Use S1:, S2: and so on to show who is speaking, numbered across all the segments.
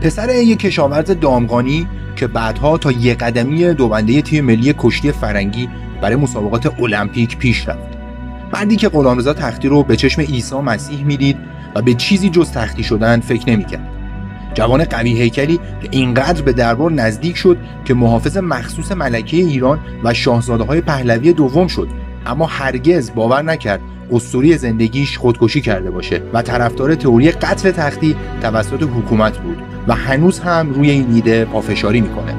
S1: پسر یک کشاورز دامغانی که بعدها تا یک قدمی دوبنده تیم ملی کشتی فرنگی برای مسابقات المپیک پیش رفت. مردی که غلامرضا تختی رو به چشم عیسی مسیح می‌دید و به چیزی جز تختی شدن فکر نمی‌کرد. جوان قوی هیکلی که اینقدر به دربار نزدیک شد که محافظ مخصوص ملکه ایران و شاهزاده های پهلوی دوم شد اما هرگز باور نکرد اسطوری زندگیش خودکشی کرده باشه و طرفدار تئوری قتل تختی توسط حکومت بود. و هنوز هم روی این ایده پافشاری می‌کنه.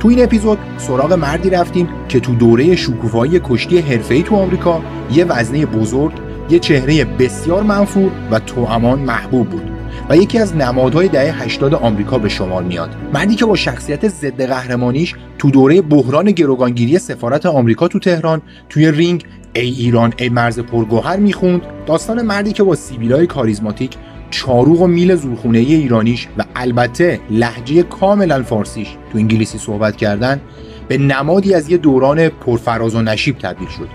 S1: تو این اپیزود سراغ مردی رفتیم که تو دوره شکوفایی کشتی حرفه‌ای تو آمریکا یه وزنه بزرگ یه چهره بسیار منفور و توامان محبوب بود و یکی از نمادهای دهه 80 آمریکا به شمار میاد. مردی که با شخصیت ضد قهرمانیش تو دوره بحران گروگانگیری سفارت آمریکا تو تهران توی رینگ ای ایران ای مرز پرگوهر می‌خوند. داستان مردی که با سیبیلای کاریزماتیک چاروغ و میل زورخونه ای ایرانیش و البته لحجه کاملا فارسیش تو انگلیسی صحبت کردن به نمادی از یه دوران پرفراز و نشیب تبدیل شد.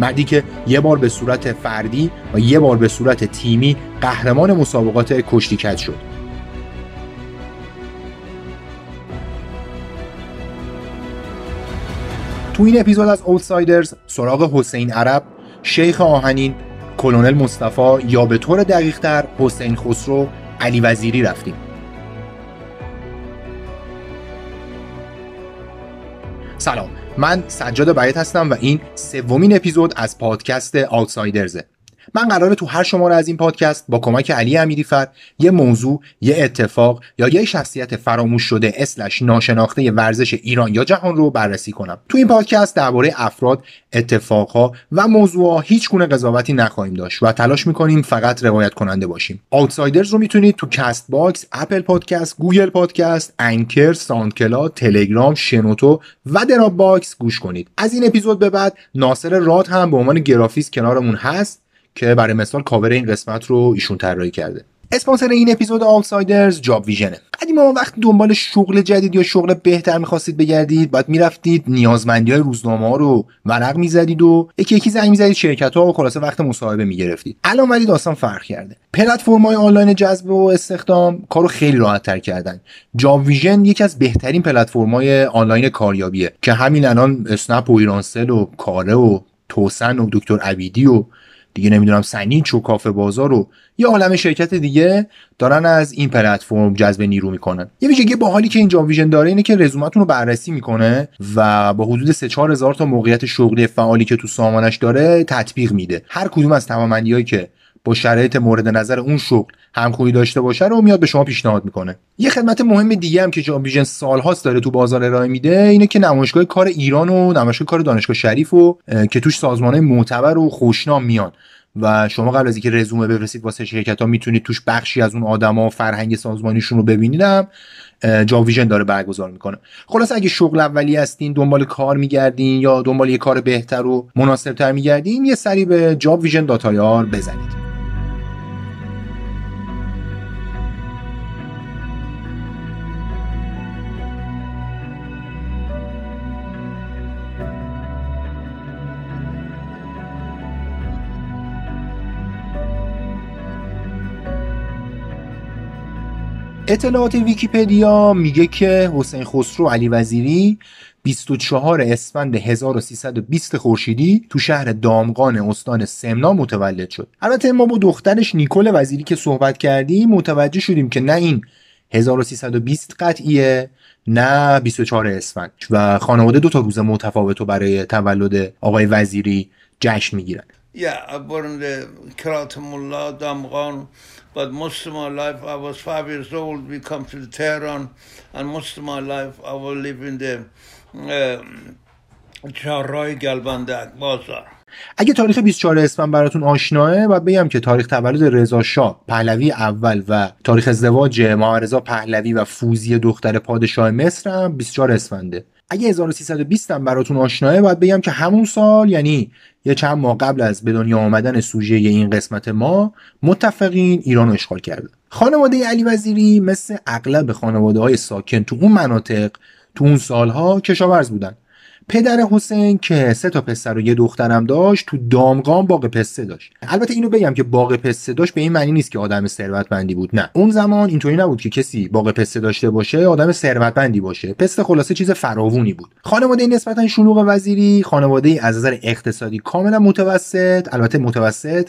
S1: مردی که یه بار به صورت فردی و یه بار به صورت تیمی قهرمان مسابقات کشتی کج شد. تو این اپیزود از اوتسایدرز سراغ حسین عرب شیخ آهنین کلونل مصطفی یا به طور دقیقتر حسین خسرو علی وزیری رفتیم. سلام من سجاد بیت هستم و این سومین اپیزود از پادکست آوتسایدرزه. من قراره تو هر شماره از این پادکست با کمک علی امیریفر یه موضوع، یه اتفاق یا یه شخصیت فراموش شده اسلش ناشناخته ورزش ایران یا جهان رو بررسی کنم. تو این پادکست درباره افراد، اتفاقها و موضوعها هیچ گونه قضاوتی نخواهیم داشت و تلاش می‌کنیم فقط روایت کننده باشیم. Outsiders رو می‌تونید تو Castbox، Apple Podcast، Google Podcast، Anchor، SoundCloud، تلگرام، شنوتو و Dropbox گوش کنید. از این اپیزود به بعد ناصر راد هم به عنوان گرافیست کنارمون هست که برای مثال کاور این قسمت رو ایشون طراحی کرده. اسپانسر این اپیزود Outsiders جاب ویژنه. ما وقتی دنبال شغل جدید یا شغل بهتر می‌خواستید بگردید باید می‌رفتید نیازمندی های روزنامه ها رو ورق می‌زدید و یکی یکی زنگ می‌زدید شرکت ها و خلاصه وقت مصاحبه می‌گرفتید. الان ولی داستان فرق کرده. پلتفرم های آنلاین جذب و استخدام کارو خیلی راحت تر کردن. جاب ویژن یکی از بهترین پلتفرم های آنلاین کاریابیه که همین الان اسنپ و ایرانسل و کاله و توسن و دکتر عبیدی و دیگه نمی‌دونم سن‌ایچ و کافه بازار و یه عالم شرکت دیگه دارن از این پلتفرم جذب نیرو می‌کنن. یه ویژگی باحالی که این جاب ویژن داره اینه که رزومتون رو بررسی می‌کنه و با حدود 3 4 هزار تا موقعیت شغلی فعالی که تو سامانش داره تطبیق میده. هر کدوم از توانمندیایی که با شرایط مورد نظر اون شغل همخوانی داشته باشه رو میاد به شما پیشنهاد می‌کنه. یه خدمت مهم دیگه هم که جاب ویژن سالهاست داره تو بازار ارائه میده اینه که نمایشگاه کار ایران و نمایشگاه کار دانشگاه شریف و که توش سازمانه معتبر و خوشنام میان. و شما قبل از اینکه رزومه بفرستید واسه شرکت ها می‌تونید توش بخشی از اون آدما فرهنگ سازمانیشون رو ببینیدم جاب ویژن داره برگزار می‌کنه. خلاص اگه شغل اولی هستین دنبال کار میگردین یا دنبال یه کار بهتر و مناسبتر میگردین یه سری به جاب بزنید. اطلاعات ویکیپدیا میگه که حسین خسرو علی وزیری 24 اسفند 1320 خورشیدی تو شهر دامغان استان سمنا متولد شد. البته ما با دخترش نیکل وزیری که صحبت کردیم متوجه شدیم که نه این 1320 قطعیه نه 24 اسفند. و خانواده دو تا روز متفاوت رو برای تولد آقای وزیری جشن می‌گیرن.
S2: born in the Karatamullah, Damghan, but most of my life I was five years old. We come to Tehran, and most of my life I will live in the um, Charai Galbandak Bazaar.
S1: اگه تاریخ 24 اسفند براتون آشناه و بگم که تاریخ تولد رضا شاه پهلوی اول و تاریخ ازدواج محمد پهلوی و فوزی دختر پادشاه مصر هم 24 اسفنده. اگه 1320 هم براتون آشناه باید بگم که همون سال یعنی یه چند ماه قبل از به دنیا آمدن سوژه این قسمت ما متفقین ایران رو اشغال کرده. خانواده علی وزیری مثل اغلب خانواده های ساکن تو اون مناطق تو اون سالها کشاورز بودن. پدر حسین که سه تا پسر و یه دخترم داشت تو دامغان باغ پسته داشت. البته اینو بگم که باغ پسته داشت به این معنی نیست که آدم ثروتمندی بود نه. اون زمان اینطوری نبود که کسی باغ پسته داشته باشه آدم ثروتمندی باشه. پسته خلاصه چیز فراوونی بود. خانواده نسبتا شلوغ وزیری خانواده از نظر اقتصادی کاملا متوسط البته متوسط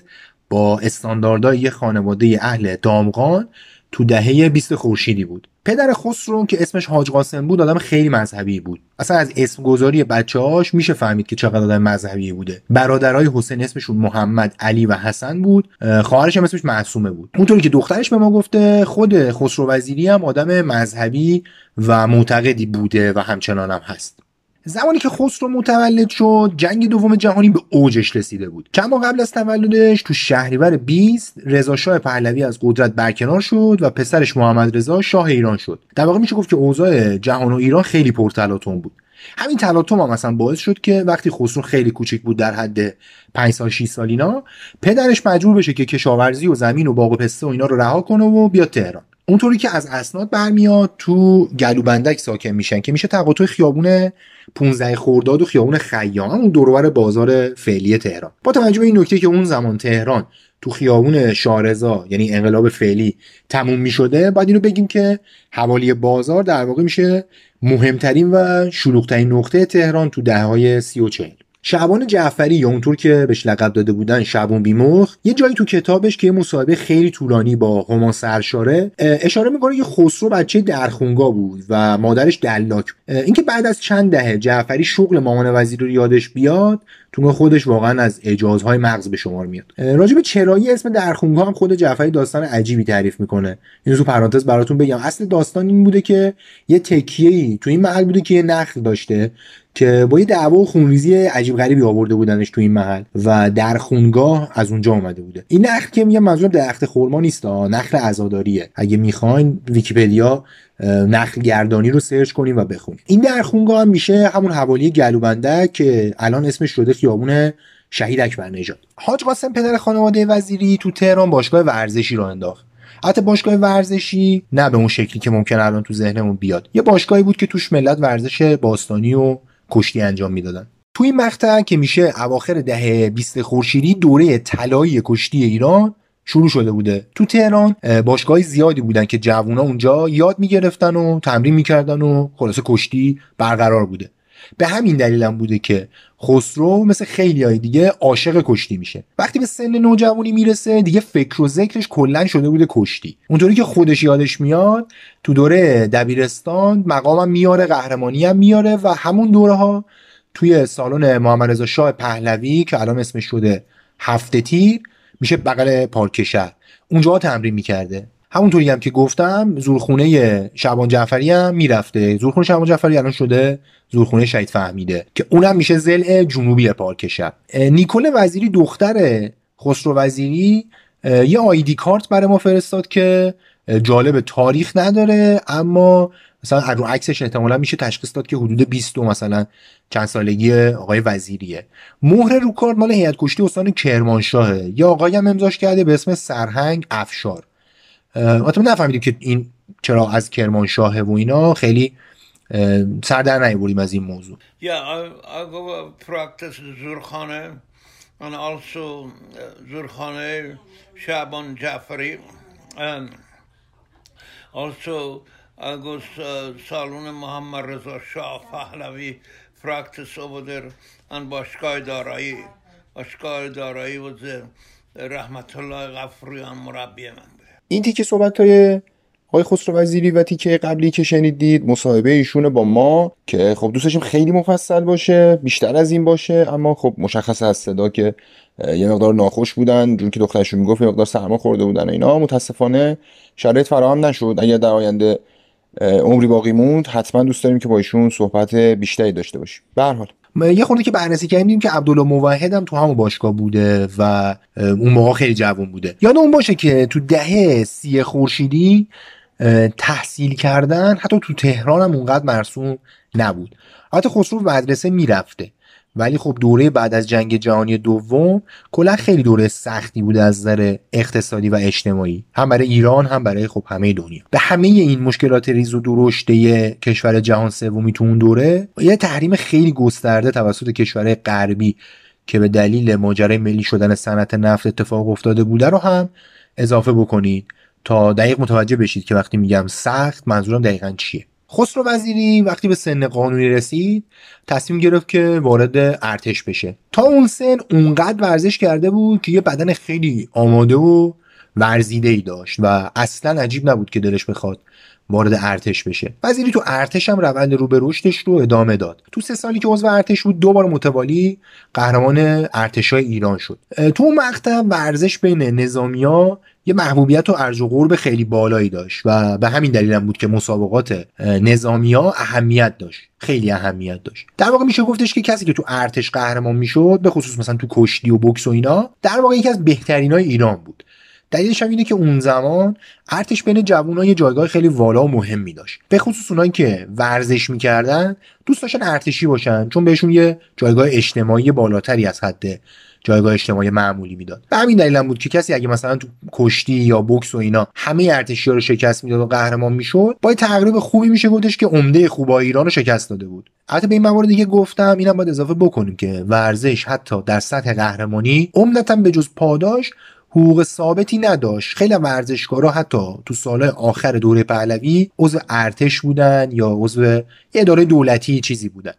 S1: با استانداردهای یه خانواده اهل دامغان تو دهه 20 خورشیدی بود. پدر خسرو که اسمش حاج قاسم بود آدم خیلی مذهبی بود. اصلا از اسم گذاری هاش میشه فهمید که چقدر آدم مذهبی بوده. برادرای حسین اسمشون محمد علی و حسن بود. خواهرش هم اسمش معصومه بود. اونطوری که دخترش به ما گفته خود خسرو وزیری هم آدم مذهبی و معتقدی بوده و همچنان هم هست. زمانی که خسرو متولد شد جنگ دوم جهانی به اوجش رسیده بود. ماه قبل از تولدش تو شهریور 20 رضا شاه پهلوی از قدرت برکنار شد و پسرش محمد رضا شاه ایران شد. در واقع میشه گفت که اوضاع جهان و ایران خیلی پرتلاطم بود. همین تلاطم هم مثلا باعث شد که وقتی خسرو خیلی کوچیک بود در حد 5 سال 6 سال اینا پدرش مجبور بشه که کشاورزی و زمین و باغ و پسته و اینا رو رها کنه و بیاد تهران. اونطوری که از اسناد برمیاد تو گلوبندک ساکن میشن که میشه تقاطع خیابون 15 خرداد و خیابون خیام اون دورور بازار فعلی تهران. با توجه به این نکته که اون زمان تهران تو خیابون شارزا یعنی انقلاب فعلی تموم می شده باید اینو بگیم که حوالی بازار در واقع میشه مهمترین و شلوغترین نقطه تهران تو دهه های سی و چهل. شعبان جعفری یا اونطور که بهش لقب داده بودن شعبان بیمخ یه جایی تو کتابش که یه مصاحبه خیلی طولانی با هما سرشاره اشاره می‌کنه که خسرو بچه درخونگا بود و مادرش دلاک اینکه بعد از چند دهه جعفری شغل مامان وزیر رو یادش بیاد تو خودش واقعا از اجازهای مغز به شمار میاد. راجب چرایی اسم درخونگا هم خود جعفری داستان عجیبی تعریف می‌کنه. این تو پرانتز براتون بگم. اصل داستان این بوده که یه تکیه‌ای تو این محل بوده که یه نخل داشته. که با یه دعوا و خونریزی عجیب غریبی آورده بودنش تو این محل و در خونگاه از اونجا اومده بوده. این نخل که میگم منظور درخت خرما نیست نخل عزاداریه. اگه می‌خواین ویکیپدیا نخل گردانی رو سرچ کنیم و بخونیم این در خونگاه هم میشه همون حوالی گلوبنده که الان اسمش شده خیابون شهید اکبر نژاد. حاج قاسم پدر خانواده وزیری تو تهران باشگاه ورزشی رو انداخت. حتی باشگاه ورزشی نه به اون شکلی که ممکن الان تو ذهنمون بیاد. یه باشگاهی بود که توش ملت ورزش باستانی و کشتی انجام می‌دادن. توی این مقطع که میشه اواخر دهه 20 خورشیدی دوره طلایی کشتی ایران شروع شده بوده. تو تهران باشگاه زیادی بودن که جوونا اونجا یاد می‌گرفتن و تمرین می‌کردن و خلاصه کشتی برقرار بوده. به همین دلیل هم بوده که خسرو مثل خیلی های دیگه عاشق کشتی میشه. وقتی به سن نوجوانی می‌رسه دیگه فکر و ذکرش کلا شده بوده کشتی. اونطوری که خودش یادش میاد تو دوره دبیرستان مقامم میاره قهرمانی هم میاره و همون دوره ها توی سالن محمد رضا شاه پهلوی که الان اسمش شده هفته تیر میشه بغل پارک شهر. اونجا تمرین می‌کرده. همونطوری هم که گفتم زورخونه شعبان جعفری هم می‌رفته. زورخونه شعبان جعفری الان شده زورخونه شهید فهمیده که اونم میشه زل جنوبی پارک شهر نیکول وزیری دختر خسرو وزیری یه آیدی کارت برای ما فرستاد که جالب تاریخ نداره اما مثلا رو عکسش احتمالا میشه تشخیص داد که حدود 20 مثلا چند سالگی آقای وزیریه. مهر رو کارت مال هیئت کشتی استان کرمانشاهه. یا آقای هم امضاش کرده به اسم سرهنگ افشار. ا و تو نفهمیدین که این چرا از کرمانشاه و اینا خیلی سردر نمی‌بریم از این موضوع.
S2: یا اگو پراکتس زورخانی ان also زورخانی شعبان جعفری also اگو سالون محمد رضا شاه پهلوی پراکتس او بدر ان باشکای دارایی اشکا دارایی و زه رحمت الله غفریان مربی من
S1: این تیکه صحبت های آقای خسرو وزیری و تیکه قبلی که شنیدید مصاحبه ایشونه با ما که خب دوست خیلی مفصل باشه بیشتر از این باشه اما خب مشخص از صدا که یه مقدار ناخوش بودن جون که دخترشون می‌گفت یه مقدار سرما خورده بودن اینا. متاسفانه شرایط فراهم نشد. اگر در آینده عمری باقی موند حتما دوست داریم که با ایشون صحبت بیشتری داشته باشیم. به هر حال. یه خورده که بررسی کردیم که عبدالله موحد هم تو همون باشگاه بوده و اون موقع خیلی جوان بوده. یاد اون باشه که تو دهه سی خورشیدی تحصیل کردن حتی تو تهران هم اونقدر مرسوم نبود. حتی خسرو مدرسه می‌رفته. ولی خب دوره بعد از جنگ جهانی دوم کلا خیلی دوره سختی بوده از نظر اقتصادی و اجتماعی. هم برای ایران هم برای خب همه دنیا. به همه این مشکلات ریز و درشته کشور جهان سومی تو اون دوره یه تحریم خیلی گسترده توسط کشورهای غربی که به دلیل ماجرای ملی شدن صنعت نفت اتفاق افتاده بوده رو هم اضافه بکنید. تا دقیق متوجه بشید که وقتی میگم سخت منظورم دقیقا چیه. خسرو وزیری وقتی به سن قانونی رسید تصمیم گرفت که وارد ارتش بشه. تا اون سن اونقدر ورزش کرده بود که یه بدن خیلی آماده و ورزیده ای داشت و اصلا عجیب نبود که دلش بخواد وارد ارتش بشه. وزیری تو ارتش هم روند رو به رشدش رو ادامه داد. تو سه سالی که عضو ارتش بود دو بار متوالی قهرمان ارتشای ایران شد. تو اون مقطع ورزش بین نظامیا یه محبوبیت و ارج و قرب خیلی بالایی داشت و به همین دلیل هم بود که مسابقات نظامی اهمیت داشت. خیلی اهمیت داشت. در واقع میشه گفتش که کسی که تو ارتش قهرمان می‌شد به خصوص مثلا تو کشتی و بکس و اینا در واقع یکی از بهترین های ایران بود. دلیلش هم اینه که اون زمان ارتش بین جوونا یه جایگاه خیلی والا و مهمی داشت. به خصوص اونایی که ورزش می‌کردن دوست داشتن ارتشی باشن چون بهشون یه جایگاه اجتماعی بالاتری از حد جایگاه اجتماعی معمولی می‌داد. به همین دلیل هم بود که کسی اگه مثلا تو کشتی یا بکس و اینا همه ارتشی رو شکست می‌داد و قهرمان می‌شد با تقریب خوبی میشه گفتش که عمده خوبا ایران رو شکست داده بود. البته به این موارد دیگه گفتم اینم باید اضافه بکنیم که ورزش حتی در سطح قهرمانی عمدتا به جز پاداش حقوق ثابتی نداشت. خیلی ورزشکارا حتی تو سال آخر دوره پهلوی عضو ارتش بودن یا عضو اداره دولتی چیزی بودن.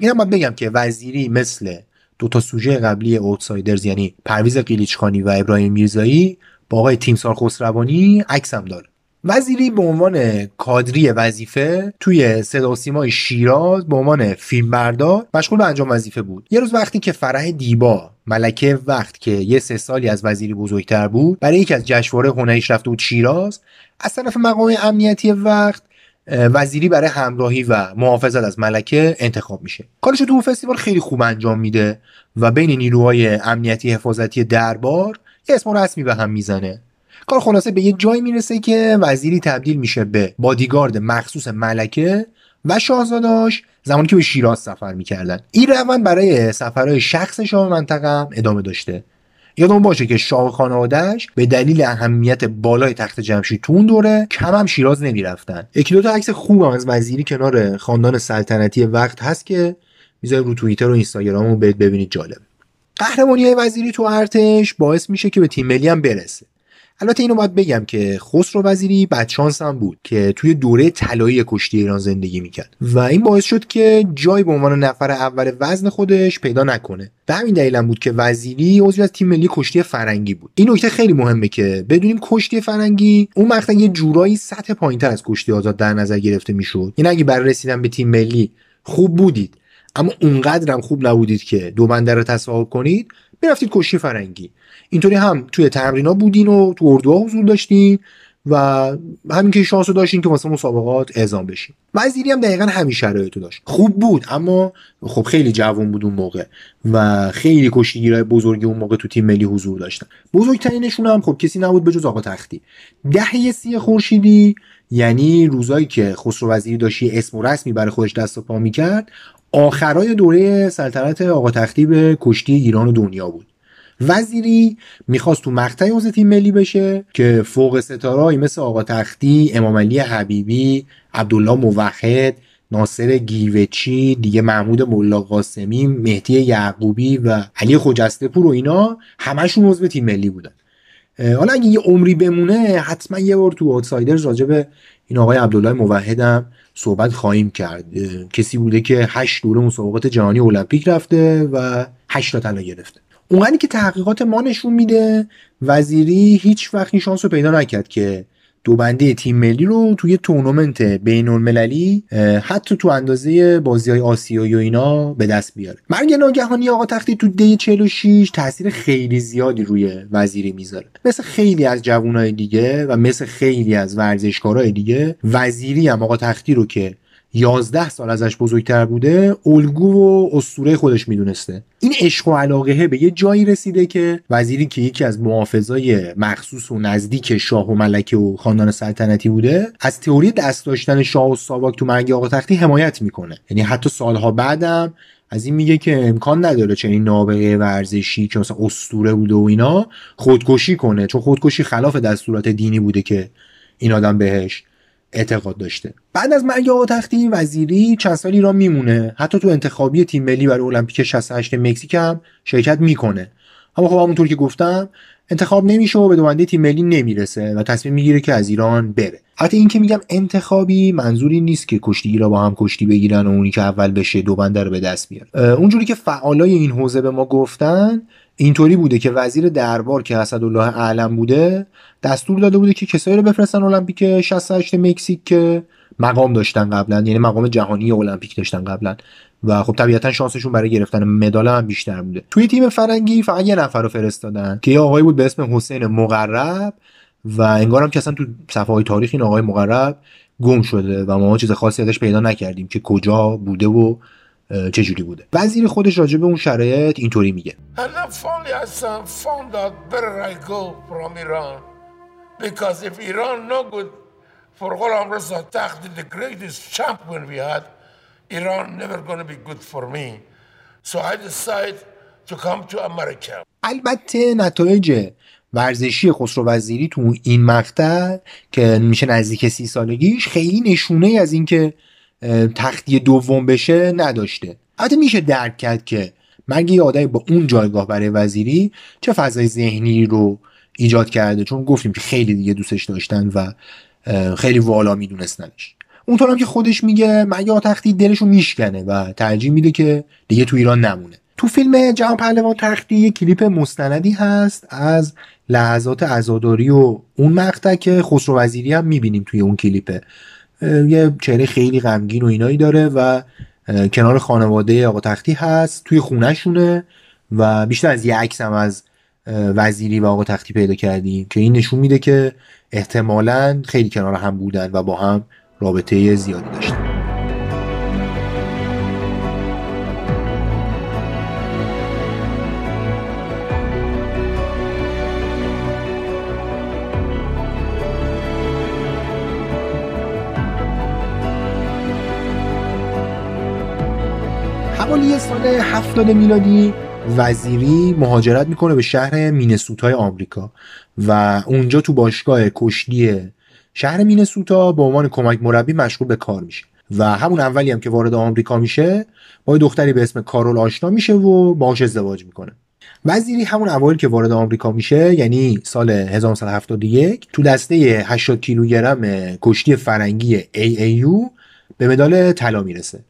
S1: اینم باید بگم که وزیری مثل دو تا سوژه قبلی اوتسایدرز یعنی پرویز قیلیچخانی و ابراهیم میرزایی با آقای تیمسار خسروانی عکس هم داره. وزیری به عنوان کادری وظیفه توی صدا سیمای شیراز به عنوان فیلمبردار مشغول به انجام وظیفه بود. یه روز وقتی که فرح دیبا ملکه وقت که یه سه سالی از وزیری بزرگتر بود برای یکی از جشنواره هنریش رفته بود شیراز. از طرف مقام امنیتی وقت وزیری برای همراهی و محافظت از ملکه انتخاب میشه. کارش تو فستیوال خیلی خوب انجام میده و بین نیروهای امنیتی حفاظتی دربار یه اسم رسمی به هم می‌زنه. کار خلاصه به یه جایی می‌رسه که وزیری تبدیل میشه به بادیگارد مخصوص ملکه و شاهزاداش زمانی که به شیراز سفر می‌کردن. این روند برای سفرهای شخص شاه منطقه ادامه داشته. یادمون باشه که شاه خانوادهش به دلیل اهمیت بالای تخت جمشید تو اون دوره کم هم شیراز نمی‌رفتن. یکی دو تا عکس خوب از وزیری کنار خاندان سلطنتی وقت هست که می‌ذاره رو توییتر و اینستاگرام رو ببینید جالب. قهرمانی وزیری تو ارتش باعث میشه که به تیم ملی هم برسه. البته اینو باید بگم که خسرو وزیری بدشانس هم بود که توی دوره طلایی کشتی ایران زندگی می‌کرد. و این باعث شد که جای به عنوان نفر اول وزن خودش پیدا نکنه. به همین دلیل هم بود که وزیری عضو از تیم ملی کشتی فرنگی بود. این نکته خیلی مهمه که بدونیم کشتی فرنگی اون مقطع یه جورایی سطح پایینتر از کشتی آزاد در نظر گرفته می‌شد. این اگه برای رسیدن به تیم ملی خوب بودید اما اونقدر هم خوب نبودید که دو بنده رو تصاحب کنید می‌رفتید کشتی فرنگی. اینطوری هم توی تمرینا بودین و تو اردوها حضور داشتین و همین که شانس داشتین که واسه مسابقات اعزام بشین. وزیری هم دقیقا همین شرایطو داشت. خوب بود اما خب خیلی جوان بود اون موقع و خیلی کشتیگیرای بزرگی اون موقع تو تیم ملی حضور داشتن. بزرگترینشون هم خب کسی نبود به جز آقا تختی. دهه سی خورشیدی یعنی روزایی که خسرو وزیری داشت اسم و رسمی برای خودش دست و پا می‌کرد آخرای دوره سلطنت آقا تختی به کشتی ایران و دنیا بود. وزیری می‌خواست تو مقطع عضو تیم ملی بشه که فوق ستارهایی مثل آقا تختی امام علی حبیبی عبدالله موحد ناصر گیوچی دیگه محمود ملا قاسمی مهدی یعقوبی و علی خجسته پور و اینا همشون عضو تیم ملی بودن. حالا اگه یه عمری بمونه حتما یه بار تو آوتسایدرز راجع به این آقای عبدالله موحدم صحبت خواهیم کرد. کسی بوده که هشت دوره مسابقات جهانی المپیک رفته و هشت تا طلا گرفته. اونقدری که تحقیقات ما نشون میده وزیری هیچ وقت این شانس رو پیدا نکرد که دو بنده تیم ملی رو توی تورنمنت بین المللی حتی تو اندازه بازی های آسیایی و اینا به دست بیاره. مرگ ناگهانی آقا تختی تو دی 46 تاثیر خیلی زیادی روی وزیری می‌ذاره. مثل خیلی از جوانای دیگه و مثل خیلی از ورزشکارهای دیگه وزیری هم آقا تختی رو که 11 سال ازش بزرگتر بوده الگو و اسطوره خودش می‌دونسته. این عشق و علاقه به یه جایی رسیده که وزیری که یکی از محافظای مخصوص و نزدیک شاه و ملکه و خاندان سلطنتی بوده از تئوری دست داشتن شاه و ساواک تو مرگ آقا تختی حمایت می‌کنه. یعنی حتی سالها بعدم از این میگه که امکان نداره چه این نابغه ورزشی که مثلا اسطوره بوده و اینا خودکشی کنه چون خودکشی خلاف دستورات دینی بوده که این آدم بهش اعتقاد داشته. بعد از مرگ آقا تختی وزیری چند سال ایران میمونه. حتی تو انتخابی تیم ملی برای المپیک 68 مکزیک هم شرکت می‌کنه. اما خب همونطور که گفتم انتخاب نمیشه و به دومنده تیم ملی نمی‌رسه و تصمیم می‌گیره که از ایران بره. حتی این که میگم انتخابی منظوری نیست که کشتی را با هم کشتی بگیرن و اونی که اول بشه دو بنده رو به دست بیاره اونجوری که فعالای این حوزه به ما گفتن اینطوری بوده که وزیر دربار که اسدالله اعلم بوده دستور داده بوده که کسایی رو بفرستن المپیک 68 مکزیک که مقام داشتن قبلا یعنی مقام جهانی المپیک داشتن قبلا. و خب طبیعتا شانسشون برای گرفتن مدال هم بیشتر بوده. توی تیم فرنگی فقط یه نفر رو فرستادن که یه آقایی بود به اسم حسین مقرب و انگارم که اصلا تو صفحه های تاریخ این آقای مقرب گم شده و ما چیز خاصی ازش پیدا نکردیم که کجا بوده و چه جوری بوده؟ وزیر خودش راجع به اون شرایط اینطوری میگه. البته نتایج ورزشی خسرو وزیری تو این مقطع که میشه نزدیک سی سالگیش خیلی نشونه ای از اینکه تختی دوم بشه نداشته. البته میشه درک کرد که مرگ یه با اون جایگاه برای وزیری چه فضای ذهنی رو ایجاد کرده چون گفتیم که خیلی دیگه دوستش داشتن و خیلی والا میدونستنش. اونطور هم که خودش میگه مرگ تختی دلشو میشکنه و ترجیح میده که دیگه تو ایران نمونه. تو فیلم جهان پهلوان تختی یه کلیپ مستندی هست از لحظات عزاداری و اون مقطع که خسرو وزیری هم می‌بینیم توی اون کلیپه یه چهره خیلی غمگین و اینایی داره و کنار خانواده آقا تختی هست توی خونهشونه و بیشتر از یه عکس هم از وزیری و آقا تختی پیدا کردیم که این نشون میده که احتمالا خیلی کنار هم بودن و با هم رابطه زیادی داشتن. حوالی سال 70 میلادی وزیری مهاجرت می‌کنه به شهر مینسوتای آمریکا و اونجا تو باشگاه کشتی شهر مینسوتا به عنوان کمک مربی مشغول به کار میشه و همون اولی هم که وارد آمریکا میشه با دختری به اسم کارول آشنا میشه و باهاش ازدواج می‌کنه. وزیری همون اوایل که وارد آمریکا میشه یعنی سال 1971 تو دسته 80 کیلوگرم کشتی فرنگی AAU به مدال طلا می‌رسه.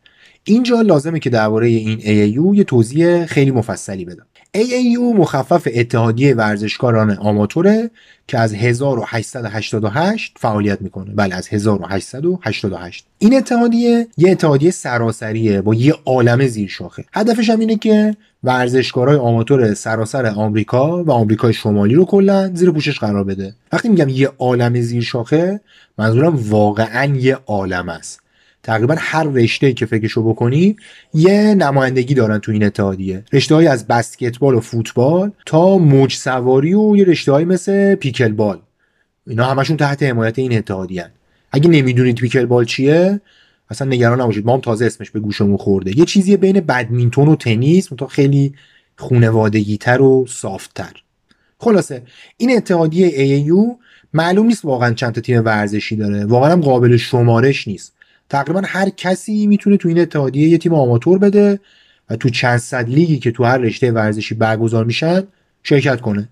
S1: اینجا لازمه که درباره این AAU یه توضیح خیلی مفصلی بدم. AAU مخفف اتحادیه ورزشکاران آماتوره که از 1888 فعالیت می‌کنه. بله از 1888 این اتحادیه یه اتحادیه سراسریه با یه عالم زیر شاخه هدفش هم اینه که ورزشکارای آماتور سراسر آمریکا و آمریکای شمالی رو کلا زیر پوشش قرار بده. وقتی میگم یه عالم زیر شاخه منظورم واقعا یه عالم است. تقریبا هر رشته که فکرشو بکنی یه نمایندگی دارن تو این اتحادیه. رشته های از بسکتبال و فوتبال تا موج سواری و یه رشته های مثل پیکل بال اینا همشون تحت حمایت این اتحادیه اگه نمی‌دونید پیکل بال چیه اصلا نگران نباشید. ما هم تازه اسمش به گوشمون خورده. یه چیزی بین بدمینتون و تنیس تا خیلی خونوادگی تر و تر خلاصه این اتحادیه AAU معلوم نیست واقعا چند تا تیم ورزشی داره. واقعا هم قابل شمارش نیست. تقریبا هر کسی می‌تونه تو این اتحادیه یه تیم آماتور بده و تو چند صد لیگی که تو هر رشته ورزشی برگزار میشن شرکت کنه.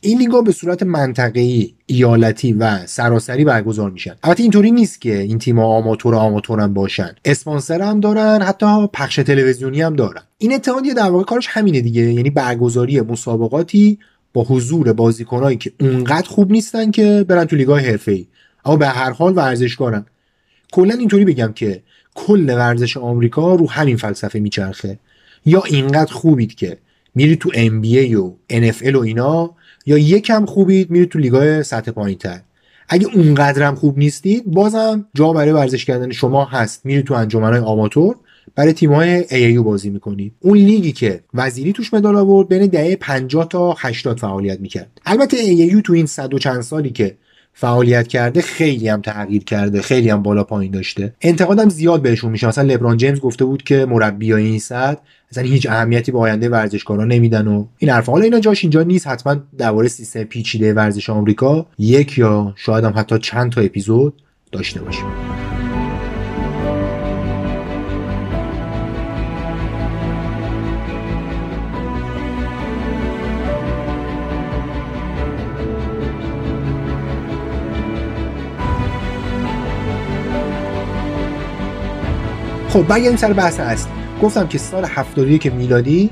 S1: این لیگا به صورت منطقه‌ای ایالتی و سراسری برگزار میشن. البته اینطوری نیست که این تیم آماتور آماتور هم باشن. اسپانسر هم دارن حتی پخش تلویزیونی هم دارن. این اتحادیه در واقع کارش همینه دیگه. یعنی برگزاری مسابقاتی با حضور بازیکنایی که اونقدر خوب نیستن که برن تو لیگای حرفه‌ای. اما به هر حال ورزشکارن. کلا اینطوری بگم که کل ورزش آمریکا رو همین فلسفه میچرخه. یا اینقدر خوبید که میری تو NBA و NFL و اینا یا یکم خوبید میری تو لیگای سطح پایین تر اگه اونقدرم خوب نیستید بازم جا برای ورزش کردن شما هست. میری تو انجمنهای آماتور برای تیم‌های AAU بازی می‌کنید. اون لیگی که وزیری توش مدال آورد بین دهه 50 تا 80 فعالیت می‌کرد. البته AAU تو این صد و چند سالی که فعالیت کرده خیلی هم تغییر کرده خیلی هم بالا پایین داشته. انتقادم زیاد بهشون میشه. مثلا لبران جیمز گفته بود که مربیای این سطح اصلا هیچ اهمیتی به آینده ورزشکارا نمیدن و این حرفا. حالا اینا جاش اینجا نیست. حتما درباره سیستم پیچیده ورزش آمریکا یک یا شاید هم حتی چند تا اپیزود داشته باشیم. خب برگردیم سر بحث اصلی گفتم که سال 71 میلادی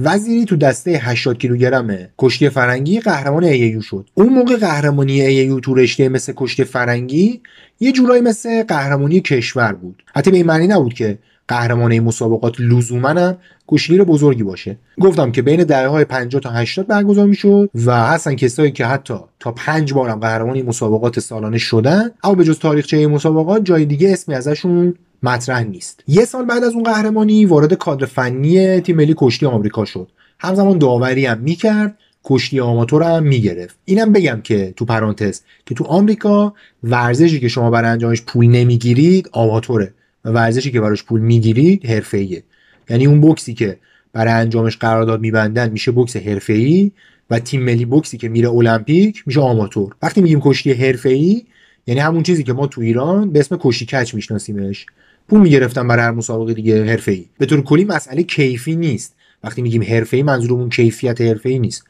S1: وزیری تو دسته 80 کیلوگرم کشتی فرنگی قهرمان AAU شد. اون موقع قهرمانی AAU تو رشته مثل کشتی فرنگی یه جورایی مثل قهرمانی کشور بود. حتی به این معنی نبود که قهرمان مسابقات لزوما هم کشتیگیر بزرگی باشه. گفتم که بین دهه های 50 تا 80 برگزار می‌شد و هستن کسایی که حتی تا پنج بارم قهرمان این مسابقات سالانه شدن اما به جز تاریخچه مسابقات جای دیگه اسمی ازشون مطرح نیست. یه سال بعد از اون قهرمانی وارد کادر فنی تیم ملی کشتی آمریکا شد. همزمان داوری هم می‌کرد کشتی آماتور هم می‌گرفت. اینم بگم که تو پرانتز که تو آمریکا ورزشی که شما برای انجامش پول نمی‌گیرید آماتوره و ورزشی که براش پول می‌گیرید حرفه‌ایه. یعنی اون بوکسی که برای انجامش قرارداد میبندن میشه بوکس حرفه‌ای و تیم ملی بوکسی که میره المپیک میشه آماتور. وقتی میگیم کشتی حرفه‌ای یعنی همون چیزی که ما تو ایران به اسم کشتی کچ میشناسیمش. پول می‌گرفتن برای هر مسابقه دیگه ای به طور کلی مسئله کیفی نیست. وقتی میگیم ای منظورمون کیفیت ای نیست.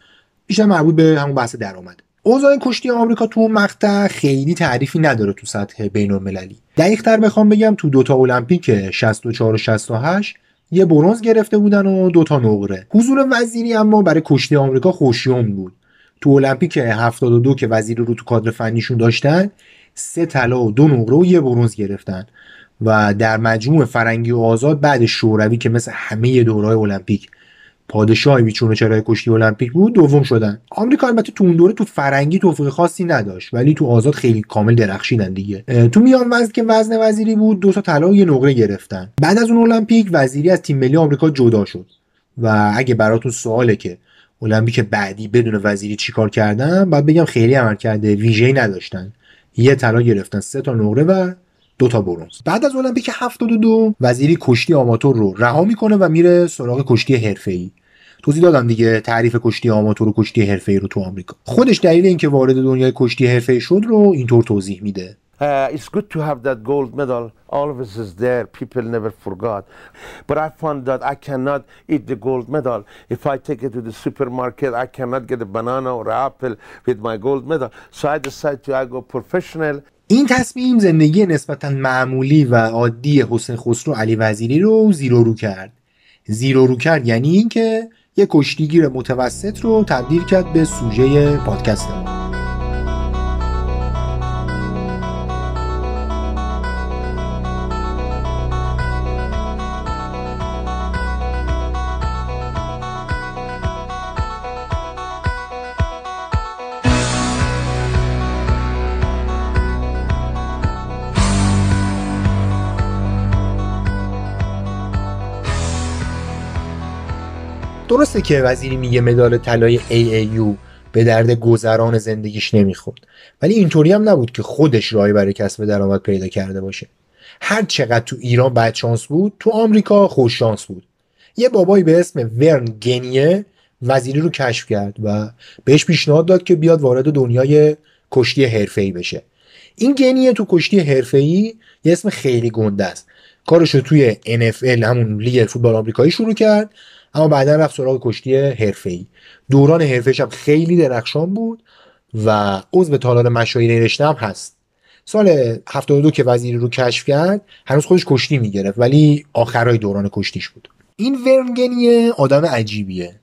S1: بیشتر مربوط به همون بحث درآمد. اوضاع کشتی آمریکا تو اون مقطع خیلی تعریفی نداره تو سطح بین المللی دقیقتر بخوام بگم تو دوتا المپیک 64 و 68 یه برونز گرفته بودن و دوتا نقره. حضور وزیری اما برای کشتی آمریکا خوشیوم بود. تو المپیک 72 که وزیری رو تو کادر فنیشون داشتن سه طلا و دو نقره و یه برونز گرفتن. و در مجموع فرنگی و آزاد بعد شوروی که مثل همه دورهای المپیک پادشاه بیچون چرای کشتی المپیک بود دوم شدن. آمریکا البته تو اون دوره تو فرنگی توفیق خاصی نداشت ولی تو آزاد خیلی کامل درخشیدن دیگه. تو میان وزن که وزن وزیری بود دو تا طلا یه نقره گرفتن. بعد از اون المپیک وزیری از تیم ملی آمریکا جدا شد. و اگه براتون سواله که المپیک بعدی بدون وزیری چیکار کردن بعد بگم خیلی عمل کرده ویژه‌ای نداشتن. یه طلا گرفتن سه تا نقره و دو تا برونز بعد از المپیک 72 وزیری کشتی آماتور رو رها می‌کنه و میره سراغ کشتی حرفه‌ای توضیح دادم دیگه تعریف کشتی آماتور و کشتی حرفه‌ای رو تو آمریکا خودش دلیل اینکه وارد دنیای کشتی حرفه‌ای شد رو اینطور توضیح میده
S3: Uh, it's good to have that gold medal. Us is there. People never forgot. But I found that I cannot eat the gold medal. If I take it to the supermarket, I cannot get a banana or apple with my gold medal. So I decided to I go professional.
S1: این تصمیم زندگی نسبتا معمولی و عادی حسین خسرو علی وزیری رو زیرو رو کرد. زیرو رو کرد یعنی اینکه یه کشتیگیر متوسط رو تبدیل کرد به سوژه پادکست درسته که وزیری میگه مدال طلای AAU به درد گذران زندگیش نمی‌خورد. ولی اینطوری هم نبود که خودش راهی برای کسب درآمد پیدا کرده باشه. هر چقدر تو ایران بد شانس بود تو آمریکا خوش شانس بود. یه بابایی به اسم ورن گنیه وزیری رو کشف کرد و بهش پیشنهاد داد که بیاد وارد دنیای کشتی حرفه‌ای بشه. این گنیه تو کشتی حرفه‌ای یه اسم خیلی گنده است. کارش رو توی NFL همون لیگ فوتبال آمریکایی شروع کرد. اما بعدا رفت سراغ کشتی حرفه‌ای. دوران حرفه‌ایش هم خیلی درخشان بود و عضو تالار مشاهیر رشته هم هست. سال 72 که وزیری رو کشف کرد هنوز خودش کشتی می‌گرفت ولی آخرای دوران کشتیش بود. این ورنگنیه آدم عجیبیه.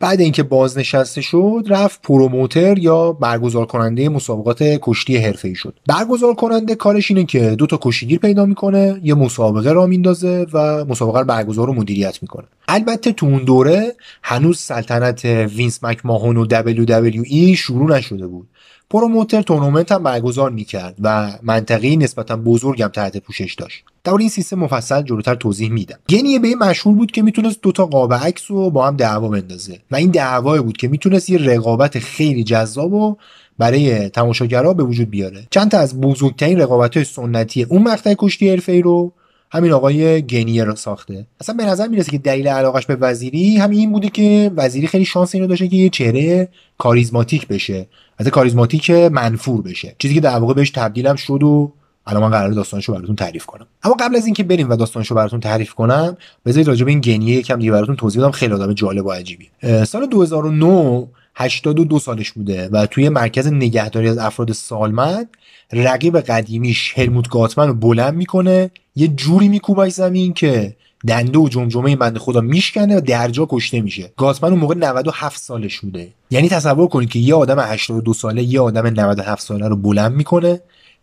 S1: بعد اینکه بازنشسته شد رفت پروموتر یا برگزار کننده مسابقات کشتی حرفه‌ای شد. برگزار کننده کارش اینه که دو تا کشتیگیر پیدا می‌کنه یه مسابقه را میندازه و مسابقه رو برگزار و مدیریت می‌کنه. البته تو اون دوره هنوز سلطنت وینس مکماهون و WWE شروع نشده بود. promoter تورنمنت هم برگزار می‌کرد و منطقه‌ی نسبتا بزرگم تحت پوشش داشت. در این سیستم مفصل جلوتر توضیح میدم. گنیه مشهور بود که می‌تونست دوتا قاب عکس رو با هم دعوا بندازه و این دعوای بود که می‌تونست یه رقابت خیلی جذاب و برای تماشاگرها به وجود بیاره. چند تا از بزرگترین رقابت های سنتی اون مقطع کشتی حرفه‌ای رو همین آقای گنیه رو ساخته. اصلا به نظر می‌رسه که دلیل علاقش به وزیری همین این بوده که وزیری خیلی شانس اینو داشته که یه چهره کاریزماتیک بشه. از کاریزماتیک منفور بشه. چیزی که در واقع بهش تبدیلم شد و الان من قرار داستانشو براتون تعریف کنم. اما قبل از اینکه بریم و داستانشو براتون تعریف کنم بذارید راجع به این گنیه یکم دیگه براتون توضیح بدم. خیلی آدم جالب و عجیبی سال 2009 82 سالش بوده و توی مرکز نگهداری از افراد سالمند رقیب قدیمیش هلموت گاتمن رو بلند می‌کنه یه جوری میکوبش زمین که دنده و جمجمه بنده خدا میشکنه و درجا کشته میشه. گاتمن اون موقع 97 سالش بوده. یعنی تصور کنید که یه آدم 82 ساله یه آدم 97 ساله رو بلند می‌کنه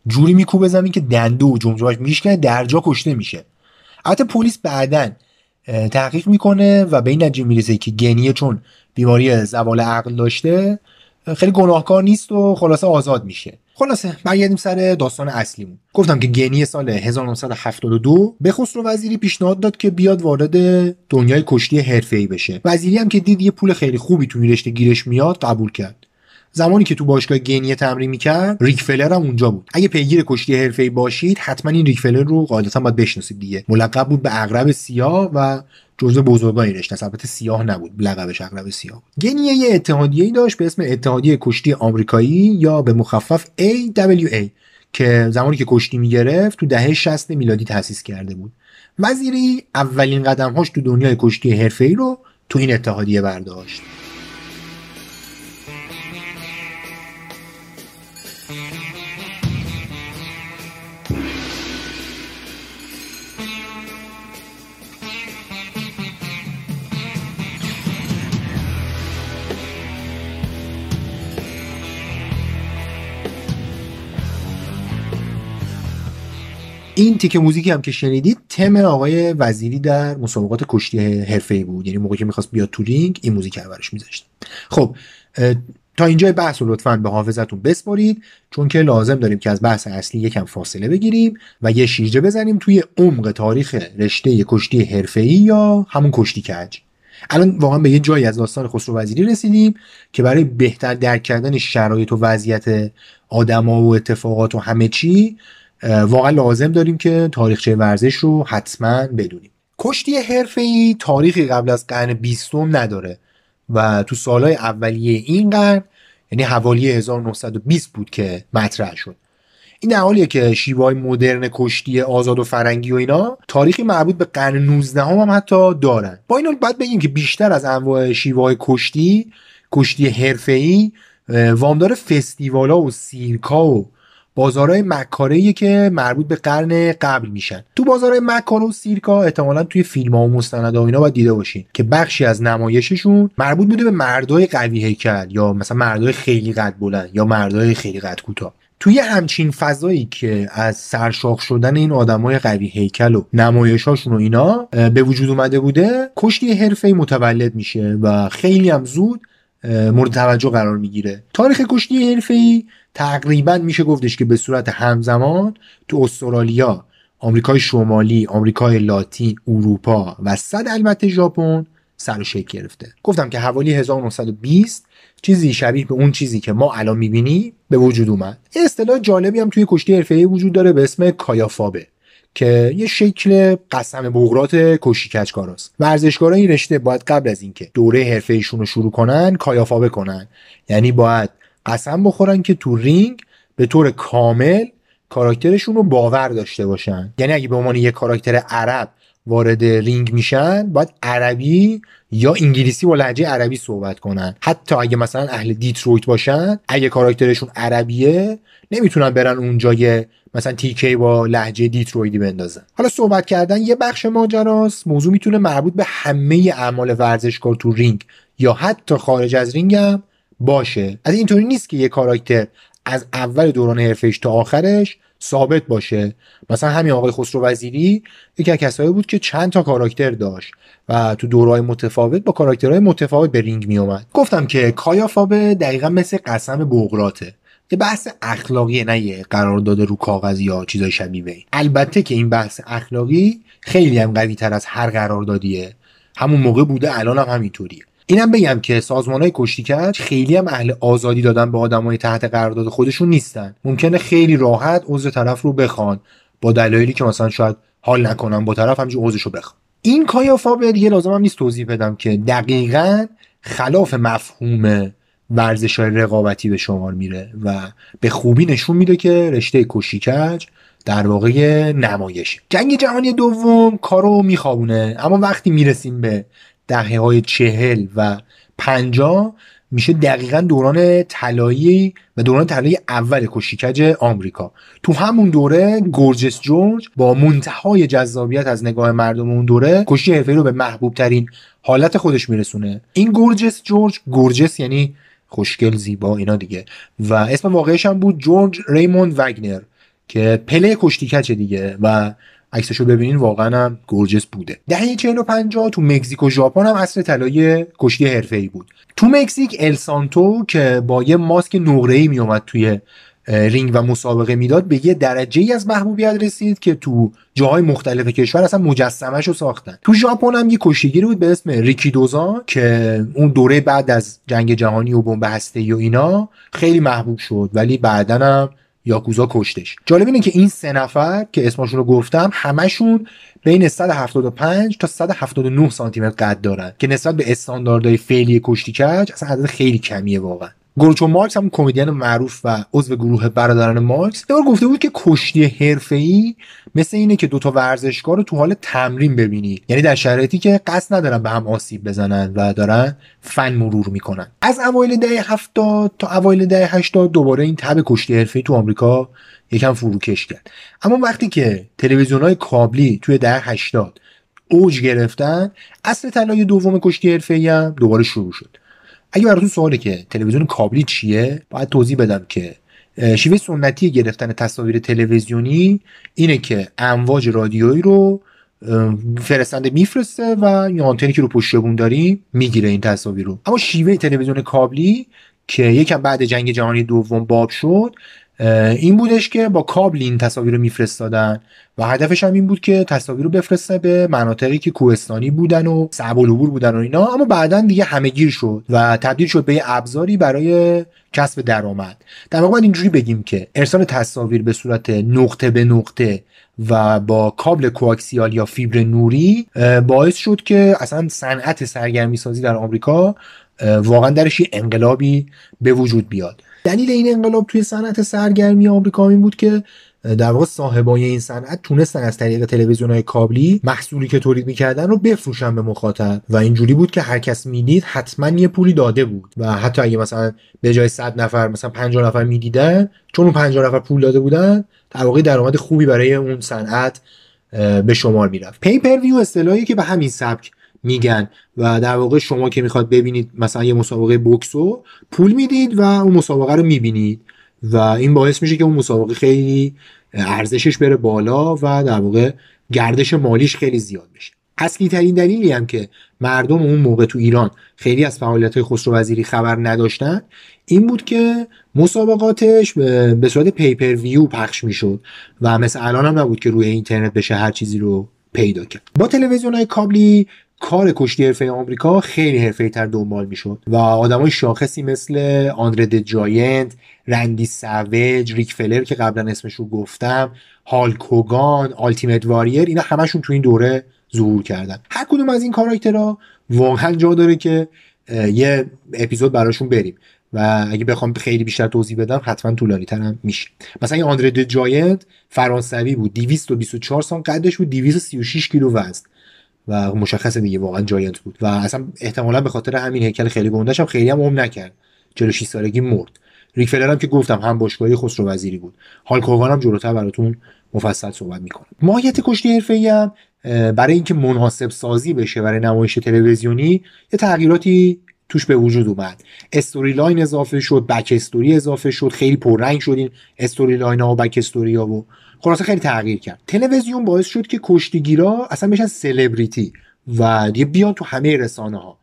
S1: جوری میکوبه زمین که دنده و جمجمهش میشکنه درجا کشته میشه. البته پلیس بعدا تحقیق می‌کنه و به این نتیجه می‌رسه که گنیه چون بیماری زوال عقل داشته خیلی گناهکار نیست و خلاصه آزاد میشه. خلاصه برگردیم سر داستان اصلیمون. گفتم که گنی سال 1972 به خسرو وزیری پیشنهاد داد که بیاد وارد دنیای کشتی حرفه‌ای بشه. وزیری هم که دید یه پول خیلی خوبی توی رشته گیرش میاد قبول کرد. زمانی که تو باشگاه گنیه تمرین می‌کرد ریک فلر هم اونجا بود. اگه پیگیر کشتی حرفه‌ای باشید حتما این ریک فلر رو قاعدتا باید بشناسید دیگه. ملقب بود به اغرب سیاه و جزء بزرگای رشته البته سیاه نبود. لقبش اغرب سیاه گنیه یه اتحادیه‌ای داشت به اسم اتحادیه کشتی آمریکایی یا به مخفف AWA که زمانی که کشتی می‌گرفت تو دهه 60 میلادی تأسیس کرده بود. وزیری اولین قدمهاش تو دنیای کشتی حرفه‌ای رو تو این اتحادیه برداشت. این تیک موزیکی هم که شنیدید تم آقای وزیری در مسابقات کشتی حرفه‌ای بود. یعنی موقعی که می‌خواست بیاد تو رینگ این موزیک رو براش میذاشت. خب تا اینجای بحث رو لطفا به حافظتون بسپارید چون که لازم داریم که از بحث اصلی یکم فاصله بگیریم و یه شیرجه بزنیم توی عمق تاریخ رشته کشتی حرفه‌ای یا همون کشتی کج. الان واقعا به یه جایی از داستان خسرو وزیری رسیدیم که برای بهتر درک کردن شرایط و وضعیت آدما و اتفاقات و همه چی واقعا لازم داریم که تاریخچه ورزش رو حتما بدونیم. کشتی حرفه‌ای تاریخی قبل از قرن بیستم نداره و تو سالهای اولیه این قرن یعنی حوالی 1920 بود که مطرح شد. این در حالیه که شیوه مدرن کشتی آزاد و فرنگی و اینا تاریخی مربوط به قرن 19 هم, هم حتی دارن. با این باید بگیم که بیشتر از انواع شیوه کشتی کشتی حرفه‌ای وامدار فستیوالا و سیرکا و بازارهای مکاره که مربوط به قرن قبل میشن. تو بازارهای مکاره و سیرکا احتمالا توی فیلم ها و مستند و اینا باید دیده باشین که بخشی از نمایششون مربوط بوده به مردای قوی هیکل یا مثلا مردای خیلی قد بلند یا مردای خیلی قد کوتاه. توی همچین فضایی که از سرشاخ شدن این آدمای قوی هیکل و نمایشاشون و اینا به وجود اومده بوده کشتی حرفه متولد میشه و خیلی هم زود مورد توجه قرار می‌گیره. تاریخ کشتی حرفه‌ای تقریبا میشه گفتش که به صورت همزمان تو استرالیا آمریکای شمالی آمریکای لاتین اروپا و صد البته ژاپن سر و شکل گرفته. گفتم که حوالی 1920 چیزی شبیه به اون چیزی که ما الان می‌بینی به وجود اومد. اصطلاح جالبی هم توی کشتی حرفه‌ای وجود داره به اسم کایافابه. که یه شکل قسم بغرات کشتی کج‌کاراست ورزشکارا این رشته باید قبل از اینکه دوره حرفه ایشون رو شروع کنن kayfabe کنن. یعنی باید قسم بخورن که تو رینگ به طور کامل کاراکترشون رو باور داشته باشن. یعنی اگه به عنوان یه کاراکتر عرب وارد رینگ میشن باید عربی یا انگلیسی با لهجه عربی صحبت کنن. حتی اگه مثلا اهل دیترویت باشن اگه کاراکترشون عربیه نمی‌تونن برن اونجا مثلا تیکه‌ای با لهجه دیترویتی بندازن. حالا صحبت کردن یه بخش ماجراست. موضوع می‌تونه مربوط به همه اعمال ورزشکار تو رینگ یا حتی خارج از رینگ هم باشه. از اینطوری نیست که یه کاراکتر از اول دوران حرفش تا آخرش ثابت باشه. مثلا همین آقای خسرو وزیری یکی از کسایی بود که چند تا کاراکتر داشت و تو دورهای متفاوت با کاراکترهای متفاوت به رینگ می اومد گفتم که kayfabe دقیقا مثل قسم بقراطه. یه بحث اخلاقی نه یه قرار داده رو کاغذ یا چیزای شبیه این. البته که این بحث اخلاقی خیلی هم قوی تر از هر قراردادیه. همون موقع بوده الان هم همینطوریه. اینم بگم که سازمان های کشتیکج خیلی هم اهل آزادی دادن به آدمای تحت قرارداد خودشون نیستن. ممکنه خیلی راحت عضو طرف رو بخوان. با دلایلی که مثلا شاید حال نکنن با طرف همینجوری عضوش رو بخوان. این کایا فابر دیگه لازم هم نیست توضیح بدم که دقیقا خلاف مفهوم ورزش های رقابتی به شمار میره و به خوبی نشون میده که رشته کشیکج در واقع نمایشه. جنگ جهانی دوم کارو میخوابونه اما وقتی می‌رسیم به دهه های چهل و پنجا میشه دقیقا دوران طلایی و دوران طلایی اول کشیکج آمریکا. تو همون دوره گورجس جورج با منتهای جذابیت از نگاه مردم اون دوره کشتی حرفه‌ای رو به محبوب ترین حالت خودش میرسونه. این گورجس جورج گورجس یعنی خوشگل زیبا اینا دیگه. و اسم واقعیش هم بود جورج ریموند وگنر که پله کشتیکچ دیگه و عکسشو ببینین واقعا هم گورجس بوده. دهه 45 تو مکزیک و ژاپن هم عصر طلایی کشتی حرفه‌ای بود. تو مکزیک السانتو که با یه ماسک نقره‌ای میومد توی رینگ و مسابقه می‌داد به یه درجه ای از محبوبیت رسید که تو جاهای مختلف کشور اصلا مجسمش رو ساختن. تو ژاپن هم یه کشتیگیری بود به اسم ریکی دوزا که اون دوره بعد از جنگ جهانی و بمب هسته‌ای و اینا خیلی محبوب شد ولی بعدا هم یاکوزا کشتش. جالب اینه که این سه نفر که اسمشون رو گفتم همشون بین 175 تا 179 سانتی متر قد دارن که نسبت به استانداردهای فعلی کشتی کج اصلا عدد خیلی کمیه واقعا. گروچو مارکس هم کمدین معروف و عضو گروه برادران مارکس یه گفته بود که کشتی حرفه‌ای مثل اینه که دوتا ورزشکار رو تو حال تمرین ببینی. یعنی در شرایطی که قصد ندارن به هم آسیب بزنن و دارن فن مرور می‌کنن. از اوایل دهه 70 تا اوایل دهه 80 دوباره این تب کشتی حرفه‌ای تو آمریکا یکم فروکش کرد. اما وقتی که تلویزیون های کابلی توی دهه 80 اوج گرفتن اصل طلای دوم کشتی حرفه‌ای هم دوباره شروع شد. اگه براتون سواله که تلویزیون کابلی چیه باید توضیح بدم که شیوه سنتی گرفتن تصاویر تلویزیونی اینه که امواج رادیویی رو فرستنده میفرسته و یا آنتنی که رو پشت بون داریم می‌گیره این تصاویر رو. اما شیوه تلویزیون کابلی که یکم بعد جنگ جهانی دوم باب شد این بودش که با کابل این تصاویر رو میفرستادن و هدفش هم این بود که تصاویر رو بفرسته به مناطقی که کوهستانی بودن و صعب العبور بودن و اینا. اما بعدا دیگه همه گیر شد و تبدیل شد به ابزاری برای کسب درآمد. در واقع اینجوری بگیم که ارسال تصاویر به صورت نقطه به نقطه و با کابل کواکسیال یا فیبر نوری باعث شد که اصلا صنعت سرگرمی سازی در آمریکا واقعا درش یه انقلابی به وجود بیاد. دلیل این انقلاب توی صنعت سرگرمی آمریکا این بود که در واقع صاحبای این صنعت تونستن از طریق تلویزیون های کابلی محصولی که تولید می‌کردن رو بفروشن به مخاطب. و اینجوری بود که هر کس می‌دید حتما یه پولی داده بود. و حتی اگه مثلا به جای 100 نفر مثلا 50 نفر می‌دیدن چون اون 50 نفر پول داده بودن در واقع درآمد خوبی برای اون صنعت به شمار می‌رفت. پی پر ویو اصطلاحی که به همین سبک میگن. و در واقع شما که می‌خواد ببینید مثلا یه مسابقه بوکسو پول می‌دید و اون مسابقه رو می‌بینید. و این باعث میشه که اون مسابقه خیلی ارزشش بره بالا و در واقع گردش مالیش خیلی زیاد بشه. اصلی ترین دلیلی هم که مردم اون موقع تو ایران خیلی از فعالیت های خسرو وزیری خبر نداشتن این بود که مسابقاتش به صورت پیپر ویو پخش می‌شد و مثل الان هم نبود که روی اینترنت بشه هر چیزی رو پیدا کرد. با تلویزیون های کابلی کار کشتی حرفه آمریکا خیلی حرفه تر دنبال می‌شد و آدمای شاخصی مثل آندره د جاینت رندی سوج ریک فلر که قبلا اسمش رو گفتم هال کوگان آلتیمت واریر اینا همشون تو این دوره ظهور کردن. هر کدوم از این کاراکترها واقعا جا داره که یه اپیزود براشون بریم و اگه بخوام خیلی بیشتر توضیح بدم حتما طولانی ترم میشه. مثلا این آندره د جاینت فرانسوی بود 224 سال قدش بود 236 کیلو وزن. و مشخص دیگه واقعا جاینت بود. و اصلا احتمالا به خاطر همین هیکل خیلی گندش هم خیلی هم عمر نکرد. 46 سالگی مرد. ریک فلر هم که گفتم هم باشگاهی خسرو وزیری بود. کوگان هم جلوتر براتون مفصل صحبت می‌کنم. ماهیت کشتی حرفه‌ای هم برای اینکه مناسب سازی بشه برای نمایش تلویزیونی یه تغییراتی توش به وجود اومد. story line اضافه شد back story اضافه شد خیلی پررنگ شد این story line ها و back story ها و خلاصه خیلی تغییر کرد. تلویزیون باعث شد که کشتیگیرا اصلا بشن سلبریتی و دیگه بیان تو همه رسانه ها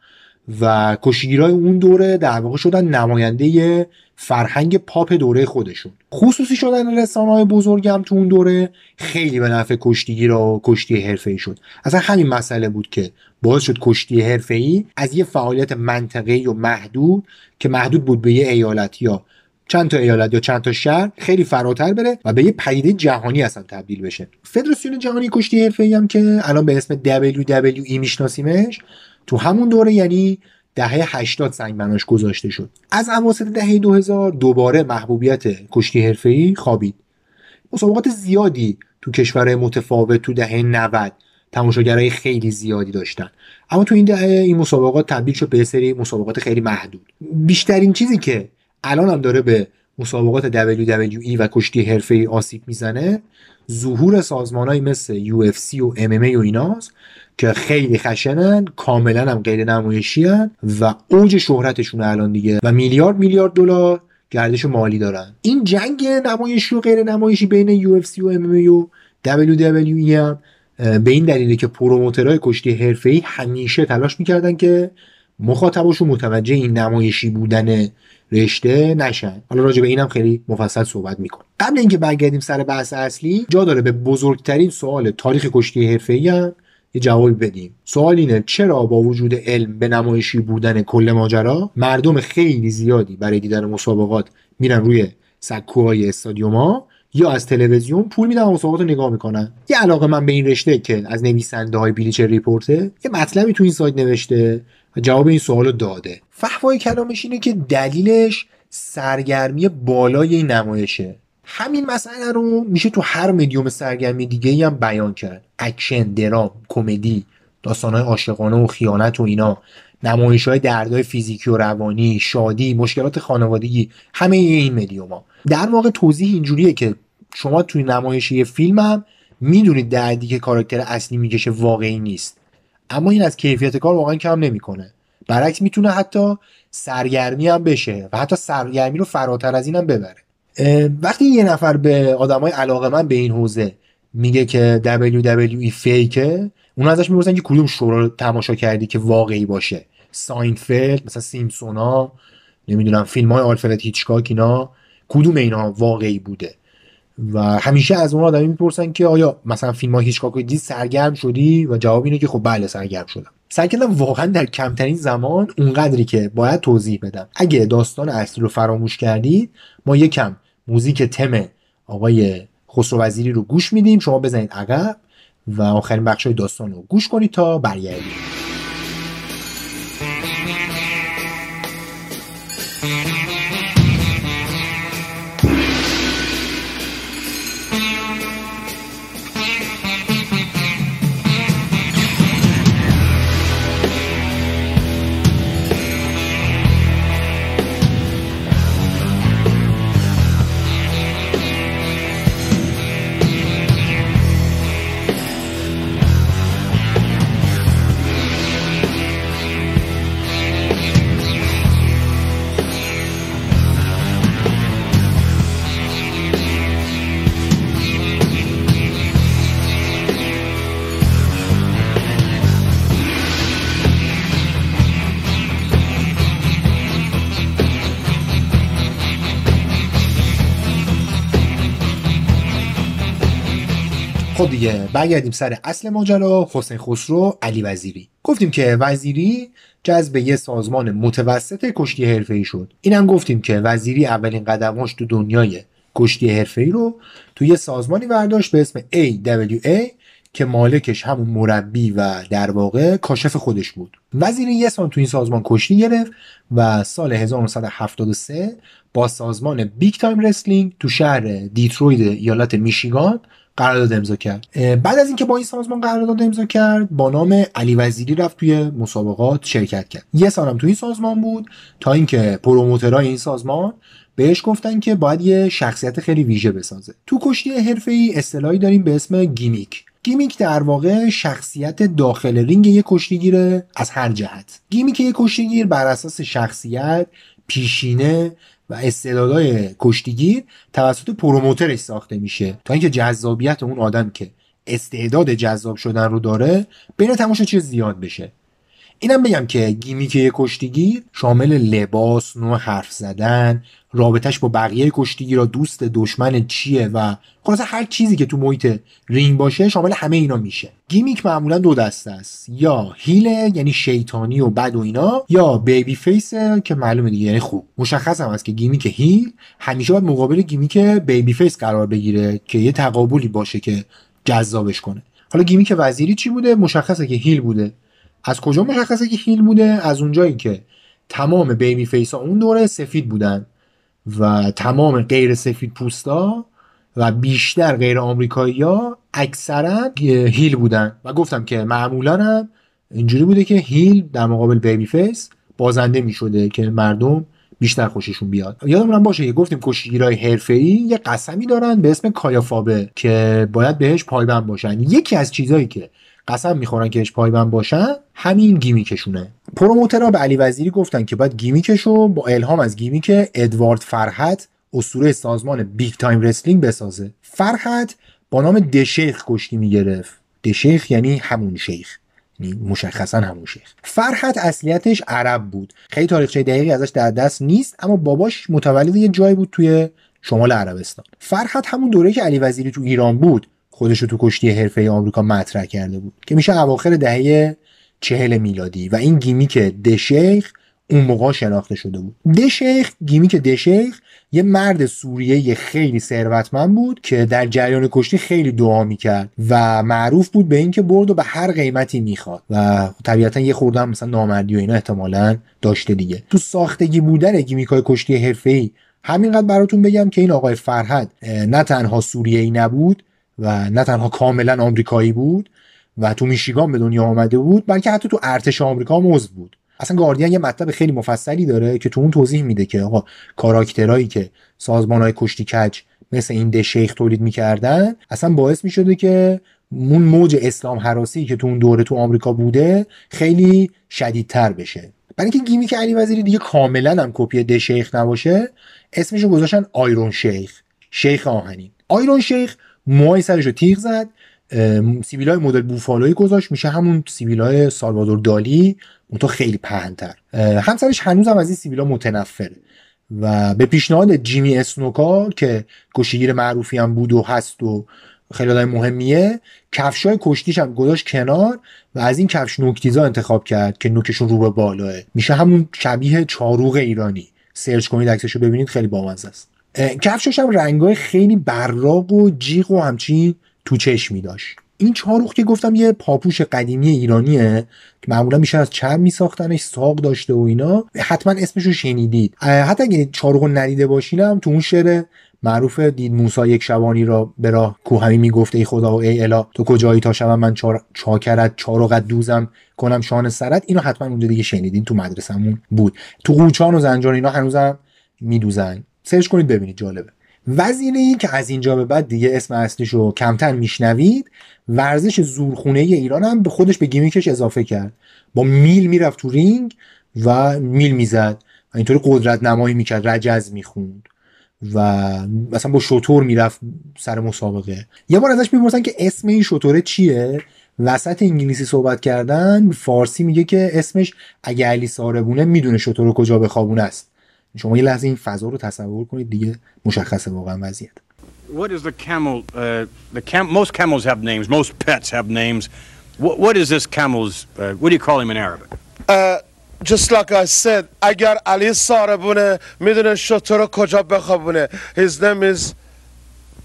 S1: و کشتیگیرای اون دوره در واقع شدن نماینده فرهنگ پاپ دوره خودشون. خصوصی شدن رسانه های بزرگم تو اون دوره خیلی به نفع کشتیگیر و کشتی حرفه‌ای شد. اصلا همین مسئله بود که باعث شد کشتی حرفه‌ای از یه فعالیت منطقه‌ای و محدود که محدود بود به یه ایالت یا چند تا ایالت یا چند تا شهر خیلی فراتر بره و به یه پدیده جهانی اصلا تبدیل بشه. فدراسیون جهانی کشتی حرفه‌ای هم که الان به اسم WWE میشناسیمش تو همون دوره یعنی دهه 80 سنگ بناش گذاشته شد. از اواسط دهه 2000 دوباره محبوبیت کشتی حرفه‌ای خوابید. مسابقات زیادی تو کشورهای متفاوت تو دهه 90 تماشاگرای خیلی زیادی داشتن. اما تو این دهه این مسابقات تبدیل شد به سری مسابقات خیلی محدود. بیشترین چیزی که الان هم داره به مسابقات WWE و کشتی حرفه‌ای آسیب می‌زنه. ظهور سازمانهایی مثل UFC و MMA و ایناست که خیلی خشنن کاملا هم غیر نمایشی و اوج شهرتشون الان دیگه و میلیارد میلیارد دلار گردش مالی دارن. این جنگ نمایشی و غیر نمایشی بین UFC و MMA و WWE هم به این دلیله که پروموترهای کشتی حرفه‌ای همیشه تلاش می‌کردن که مخاطباشون متوجه این نمایشی بودن رشته نشن. حالا راجع به اینم خیلی مفصل صحبت می‌کنم قبل اینکه برگردیم سر بحث اصلی جا داره به بزرگترین سوال تاریخ کشتی حرفه‌ای یه جوابی بدیم. سوال اینه چرا با وجود علم به نمایشی بودن کل ماجرا مردم خیلی زیادی برای دیدن مسابقات میرن روی سکوهای استادیوما یا از تلویزیون پول میدن و مسابقات رو نگاه می‌کنن؟ یه علاقه‌مند به این رشته که از نویسنده های بلیچر ریپورته یه مطلبی تو این سایت نوشته جواب این سوال داده. فحوای کلامش اینه که دلیلش سرگرمی بالای این نمایشه. همین مسئله رو میشه تو هر مدیوم سرگرمی دیگه هم بیان کرد. اکشن درام کمدی داستانهای عاشقانه و خیانت و اینا نمایش های دردهای فیزیکی و روانی شادی مشکلات خانوادگی همه این مدیوم در واقع توضیح اینجوریه که شما توی نمایشی فیلم هم می‌دونید دردی که کاراکتر اصلی می‌کشه واقعی نیست. اما این از کیفیت کار واقعا کم نمی‌کنه. برعکس می‌تونه حتی سرگرمی هم بشه و حتی سرگرمی رو فراتر از اینم ببره. وقتی یه نفر به آدمای علاقه من به این حوزه میگه که WWE فیکه اون ازش می‌پرسن که کدوم شو رو تماشا کردی که واقعی باشه؟ ساینفلد مثلا سیمپسونا نمی‌دونم فیلم های آلفرد هیچکاک اینا کدوم اینا واقعی بوده؟ و همیشه از اون آدمی می‌پرسن که آیا مثلا فیلم هیچکاک رو دید سرگرم شدی؟ و جواب اینه که خب بله سرگرم شدم. سعی کردم واقعا در کمترین زمان اونقدری که باید توضیح بدم. اگه داستان اصلی رو فراموش کردید ما یکم موزیک تم آقای خسرو وزیری رو گوش میدیم. شما بزنید عقب و آخرین بخش داستان رو گوش کنید تا برگردیم. دیگه برگردیم سر اصل ماجرا حسین خسرو علی وزیری. گفتیم که وزیری جذب یه سازمان متوسط کشتی حرفه‌ای شد. اینم گفتیم که وزیری اولین قدماش تو دنیای کشتی حرفه‌ای رو تو یه سازمانی برداشت به اسم AWA که مالکش همون مربی و در واقع کاشف خودش بود. وزیری یه سال تو این سازمان کشتی گرفت و سال 1973 با سازمان بیگ تایم رسلینگ تو شهر دیترویت ایالت میشیگان قرارداد امضا کرد. بعد از اینکه با این سازمان قرارداد امضا کرد با نام علی وزیری رفت توی مسابقات شرکت کرد. یه سالم تو این سازمان بود تا اینکه promoter های این سازمان بهش گفتن که باید یه شخصیت خیلی ویژه بسازه. تو کشتی حرفه‌ای اصطلاحی داریم به اسم gimmick. gimmick در واقع شخصیت داخل رینگ یک کشتیگیره از هر جهت. gimmick یک کشتیگیر بر اساس شخصیت پیشینه و استعدادهای کشتیگیر توسط promoter ش ساخته میشه. تا اینکه جذابیت اون آدم که استعداد جذاب شدن رو داره بین چیز زیاد بشه. اینم بگم که gimmick یک کشتیگیر شامل لباس نوع حرف زدن رابطش با بقیه کشتیگیرا دوست دشمن چیه و خلاصه هر چیزی که تو محیط رینگ باشه شامل همه اینا میشه. gimmick معمولا دو دسته است. یا heel ه یعنی شیطانی و بد و اینا یا babyface که معلومه دیگه یعنی خوب. مشخص هم است که gimmick heel همیشه باید مقابل gimmick babyface قرار بگیره که یه تقابلی باشه که جذابش کنه. حالا gimmick وزیری چی بوده؟ مشخصه که heel بوده. از کجا مشخصه که heel بوده؟ از اونجایی که تمام babyface ها اون دوره سفید بودن و تمام غیر سفید پوستا و بیشتر غیر آمریکایی ها اکثرا heel بودن و گفتم که معمولا هم اینجوری بوده که heel در مقابل babyface بازنده می شده که مردم بیشتر خوششون بیاد. یادمون باشه که گفتیم کشتیگیرای حرفه‌ای یه قسمی دارن به اسم kayfabe ه که باید بهش پایبند باشن. یکی از چیزهایی که قسم می‌خورن که پایبند باشن همین gimmick شونه promoter ها به علی وزیری گفتن که باید gimmick شو با الهام از gimmick ادوارد فرحت اسطوره سازمان بیگ تایم رسلینگ بسازه. فرحت با نام The Sheik کشتی می‌گرفت. The Sheik یعنی همون شیخ. یعنی مشخصا همون شیخ. فرحت اصلیتش عرب بود. خیلی تاریخچه دقیقی ازش در دست نیست اما باباش متولد یه جایی بود توی شمال عربستان. فرحت همون دوره که علی وزیری تو ایران بود خودش رو تو کشتی حرفه‌ای آمریکا مطرح کرده بود که میشه اواخر دهه چهل میلادی. و این gimmick The Sheik اون موقع شناخته شده بود. The Sheik gimmick The Sheik یه مرد سوریه خیلی ثروتمند بود که در جریان کشتی خیلی دعا می‌کرد و معروف بود به اینکه برد و به هر قیمتی می‌خواد و طبیعتا یه خورده هم مثلا نامردی و اینا احتمالا داشته دیگه. تو ساختگی بودن گیمیکای کشتی حرفه‌ای همینقدر براتون بگم که این آقای فرهد نه تنها سوریه‌ای نبود و نه تنها کاملا آمریکایی بود و تو میشیگان به دنیا آمده بود بلکه حتی تو ارتش آمریکا عضو بود. اصلا گاردین یه مطلب خیلی مفصلی داره که تو اون توضیح میده که آقا کاراکترهایی که سازمان های کشتی کج مثل این ده شیخ تولید می‌کردن اصلا باعث می‌شده که اون موج اسلام حراسی که تو اون دوره تو آمریکا بوده خیلی شدیدتر بشه. برای اینکه گیمی که علی وزیری دیگه کاملا هم کپی ده شیخ نباشه اسمش رو گذاشتن آیرون شیخ شیخ آهنین. آیرون شیخ موهای سرش رو تیغ زد سیبیل های مدل بوفالوی گذاشت میشه همون سیبیل های سالوادور دالی اون خیلی پهنتر. همسرش هنوز هم از این سیبیل ها متنفره. و به پیشنهاد جیمی اسنوکا که کشتیگیر معروفی هم بود و هست و خیلی آدم مهمیه کفشای کشتیش هم گذاشت کنار و از این کفش نوکتیزا انتخاب کرد که نوکشون رو به بالاه میشه همون شبیه چاروغ ایرانی. سرچ کنید عکسش رو ببینید خیلی بامزه است. کفشش هم رنگای خیلی براق و جیغ و همچین تو چشمی داشت. این چاروخ که گفتم یه پاپوش قدیمی ایرانیه که معمولا میشه از چرم میساختنش ساق داشته و اینا حتما اسمش رو شنیدید. حتی اگه چاروخ ندیده باشینم تو اون شعر معروف دید موسا یک شبانی را به راه کوهمی می‌گفت ای خدا و ای الا تو کجایی تا شبم من چار... چاکرت چاروقت دوزم کنم شان سرت. اینو حتما اونجا دیگه شنیدین تو مدرسمون بود. تو قوچان و زنجان اینا هنوزم میدوزن. سرچ کنید ببینید جالبه. وزیری که از اینجا به بعد دیگه اسم اصلیش رو کمتر میشنوید ورزش زورخونه ایران هم به خودش به gimmick ش اضافه کرد. با میل می‌رفت تو رینگ و میل می‌زد و اینطوری قدرت نمایی می‌کرد رجز می‌خوند و مثلا با شتر می‌رفت سر مسابقه. یه بار ازش می‌پرسن که اسم این شتره چیه؟ وسط انگلیسی صحبت کردن فارسی میگه که اسمش اگه علی ساربونه می‌دونه شتر کجا بخوابونه است. شما یه لحظه این فضا رو تصور کنید دیگه مشخصه واقعا وضعیت
S4: What is the camel? Uh, the cam most camels have names. Most pets have names. What, what is this camel's? Uh, what do you call him in Arabic?
S5: Uh, just like I said, اگر علی ساربونه می‌دونه شطور کجا بخوابونه. His name is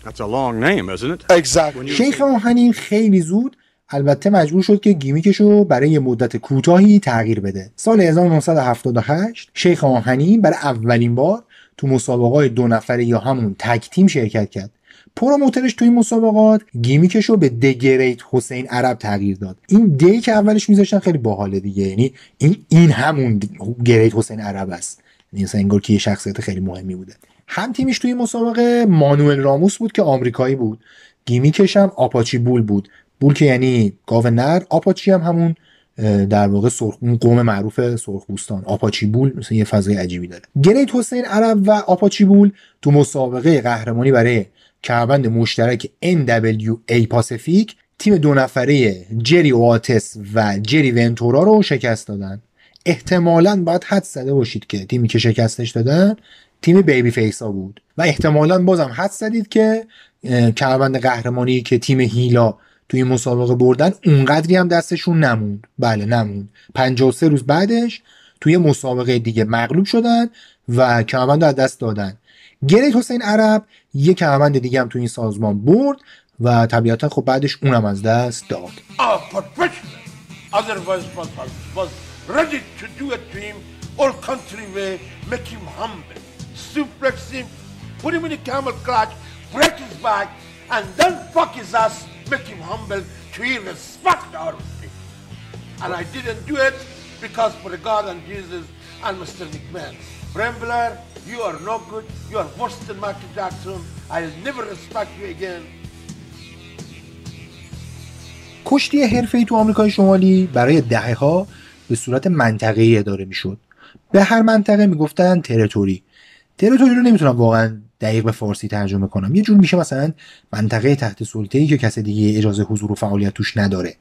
S4: That's a long name, isn't it?
S5: exactly.
S1: شیخ آهنین خیلی زود البته مجبور شد که گیمیکش رو برای مدت کوتاهی تغییر بده. سال 1978 شیخ آهنین برای اولین بار تو مسابقات دو نفره یا همون tag team شرکت کرد. promoter ش توی مسابقات gimmick ش رو به The Great حسین عرب تغییر داد. این The که اولش میذاشتن خیلی باحاله دیگه. یعنی این این همون Great حسین عرب است. یعنی انگار که یه شخصیت خیلی مهمی بوده. هم تیمش توی مسابقه مانوئل راموس بود که آمریکایی بود. gimmick ش هم آپاچی Bull بود. Bull که یعنی گاو نر آپاچی هم همون در واقع سرخ اون قوم معروف سرخپوستان آپاچی Bull مثلا یه فضای عجیبی داره. Great حسین عرب و آپاچی Bull تو مسابقه قهرمانی برای کمربند مشترک NWA پاسفیک تیم دو نفره جری واتس و جری ونتورا رو شکست دادن. احتمالا باید حد زده باشید که تیمی که شکستش دادن تیم بیبی فیسا بود. و احتمالا بازم حد زدید که کمربند قهرمانی که تیم هیلا توی مسابقه بردن اونقدری هم دستشون نموند. بله نموند. 53 روز بعدش توی مسابقه دیگه مغلوب شدن و کمربند از دست دادن. گریت حسین عرب یه کمربند دیگه هم توی این سازمان برد و طبیعتا خب بعدش اونم از دست داد.
S5: Put him in a camel clutch, break his back, and then fuck his ass, make him humble to he respect our thing. And I didn't do it because for the God and Jesus and Mr. McMahon. Brambler, you are no good. You are worse than Michael Jackson. I'll never respect you again.
S1: کشتی حرفه‌ای تو آمریکای شمالی برای دهه ها به صورت منطقه‌ای اداره می‌شد. به هر منطقه می‌گفتن تریتوری. تریتوری رو نمی‌تونم واقعا دقیق به فارسی ترجمه کنم. یه جور میشه مثلا منطقه تحت سلطه‌ای که کس دیگه اجازه حضور و فعالیت توش نداره.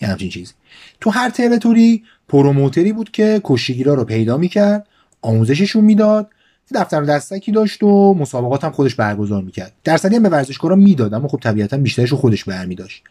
S1: یه همچین چیزی. تو هر territory promoter ی بود که کشتیگیرا رو پیدا می‌کرد، آموزششون می‌داد دفتر دستکی داشت و مسابقات هم خودش برگزار می‌کرد درصدی هم به ورزشکارا می‌داد اما خب طبیعتا بیشترش رو خودش برمی داشت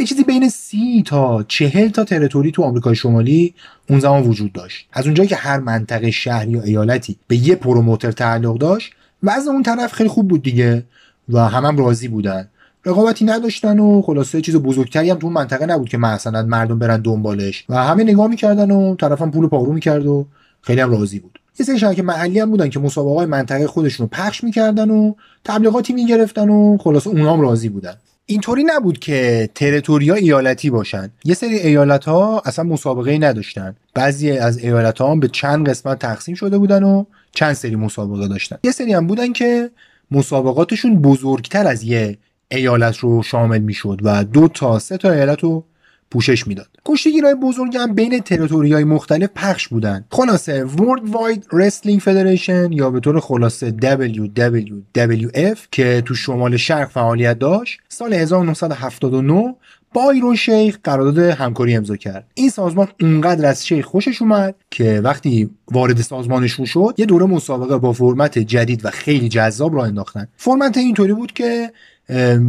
S1: یه چیزی بین سی تا چهل تا territory تو آمریکای شمالی اون زمان وجود داشت از اونجایی که هر منطقه شهر یا ایالتی به یه promoter تعلق داشت وضع اون طرف خیلی خوب بود دیگه و همه هم راضی بودن. رقابتی نداشتن و خلاصه چیز بزرگتری هم تو اون منطقه نبود که مثلا مردم برن دنبالش. و همه نگاه می‌کردن و طرفم پول پارو می‌کرد و خیلی هم راضی بود. یه سری شرکت محلی هم بودن که مسابقه های منطقه خودشون رو پخش می‌کردن و تبلیغاتی می‌گرفتن و خلاصه اونا هم راضی بودن. اینطوری نبود که تریتوریا ایالتی باشن. یه سری ایالت ها اصلا مسابقه نداشتن. بعضی از ایالت ها هم به چند قسمت تقسیم شده بودن و چند سری مسابقه داشتن. یه سری هم بودن که مسابقاتشون بزرگتر از یه ایالت رو شامل می‌شد و دو تا سه تا ایالت رو پوشش می‌داد. کشتیگیرهای بزرگ هم بین تریتوری مختلف پخش بودن. خلاصه World Wide Wrestling Federation یا به طور خلاصه WWF که تو شمال شرق فعالیت داشت سال 1979 با شیخ قرارداد همکاری امضا کرد. این سازمان اونقدر از شیخ خوشش اومد که وقتی وارد سازمانشون شد یه دوره مسابقه با فرمت جدید و خیلی جذاب را انداختن. فرمت اینطوری بود که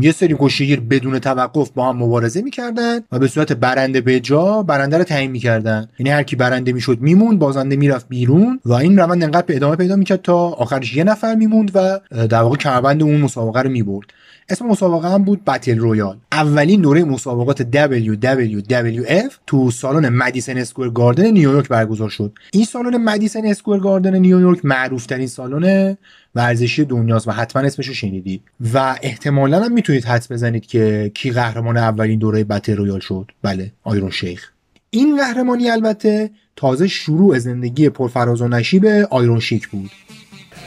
S1: یه سری کشتیگیر بدون توقف با هم مبارزه می‌کردن و به صورت برنده به جا برنده رو تعیین می‌کردن. یعنی هر کی برنده می‌شد میموند بازنده می‌رفت بیرون و این روند انقدر ادامه پیدا می‌کرد تا آخرش یه نفر میموند و در واقع کمربند اون مسابقه رو می‌برد. اسم مسابقه هم بود Battle Royal اولین دوره مسابقات WWF تو سالن مدیسن اسکوئر گاردن نیویورک برگزار شد. این سالن مدیسن اسکوئر گاردن نیویورک معروف ترین سالن ورزشی دنیاست و حتما اسمش رو شنیدید. و احتمالا هم می‌تونید حدس بزنید که کی قهرمان اولین دوره بتل رویال شد. بله آیرون شیخ. این قهرمانی البته تازه شروع زندگی پرفراز و نشیب آیرون شیک بود.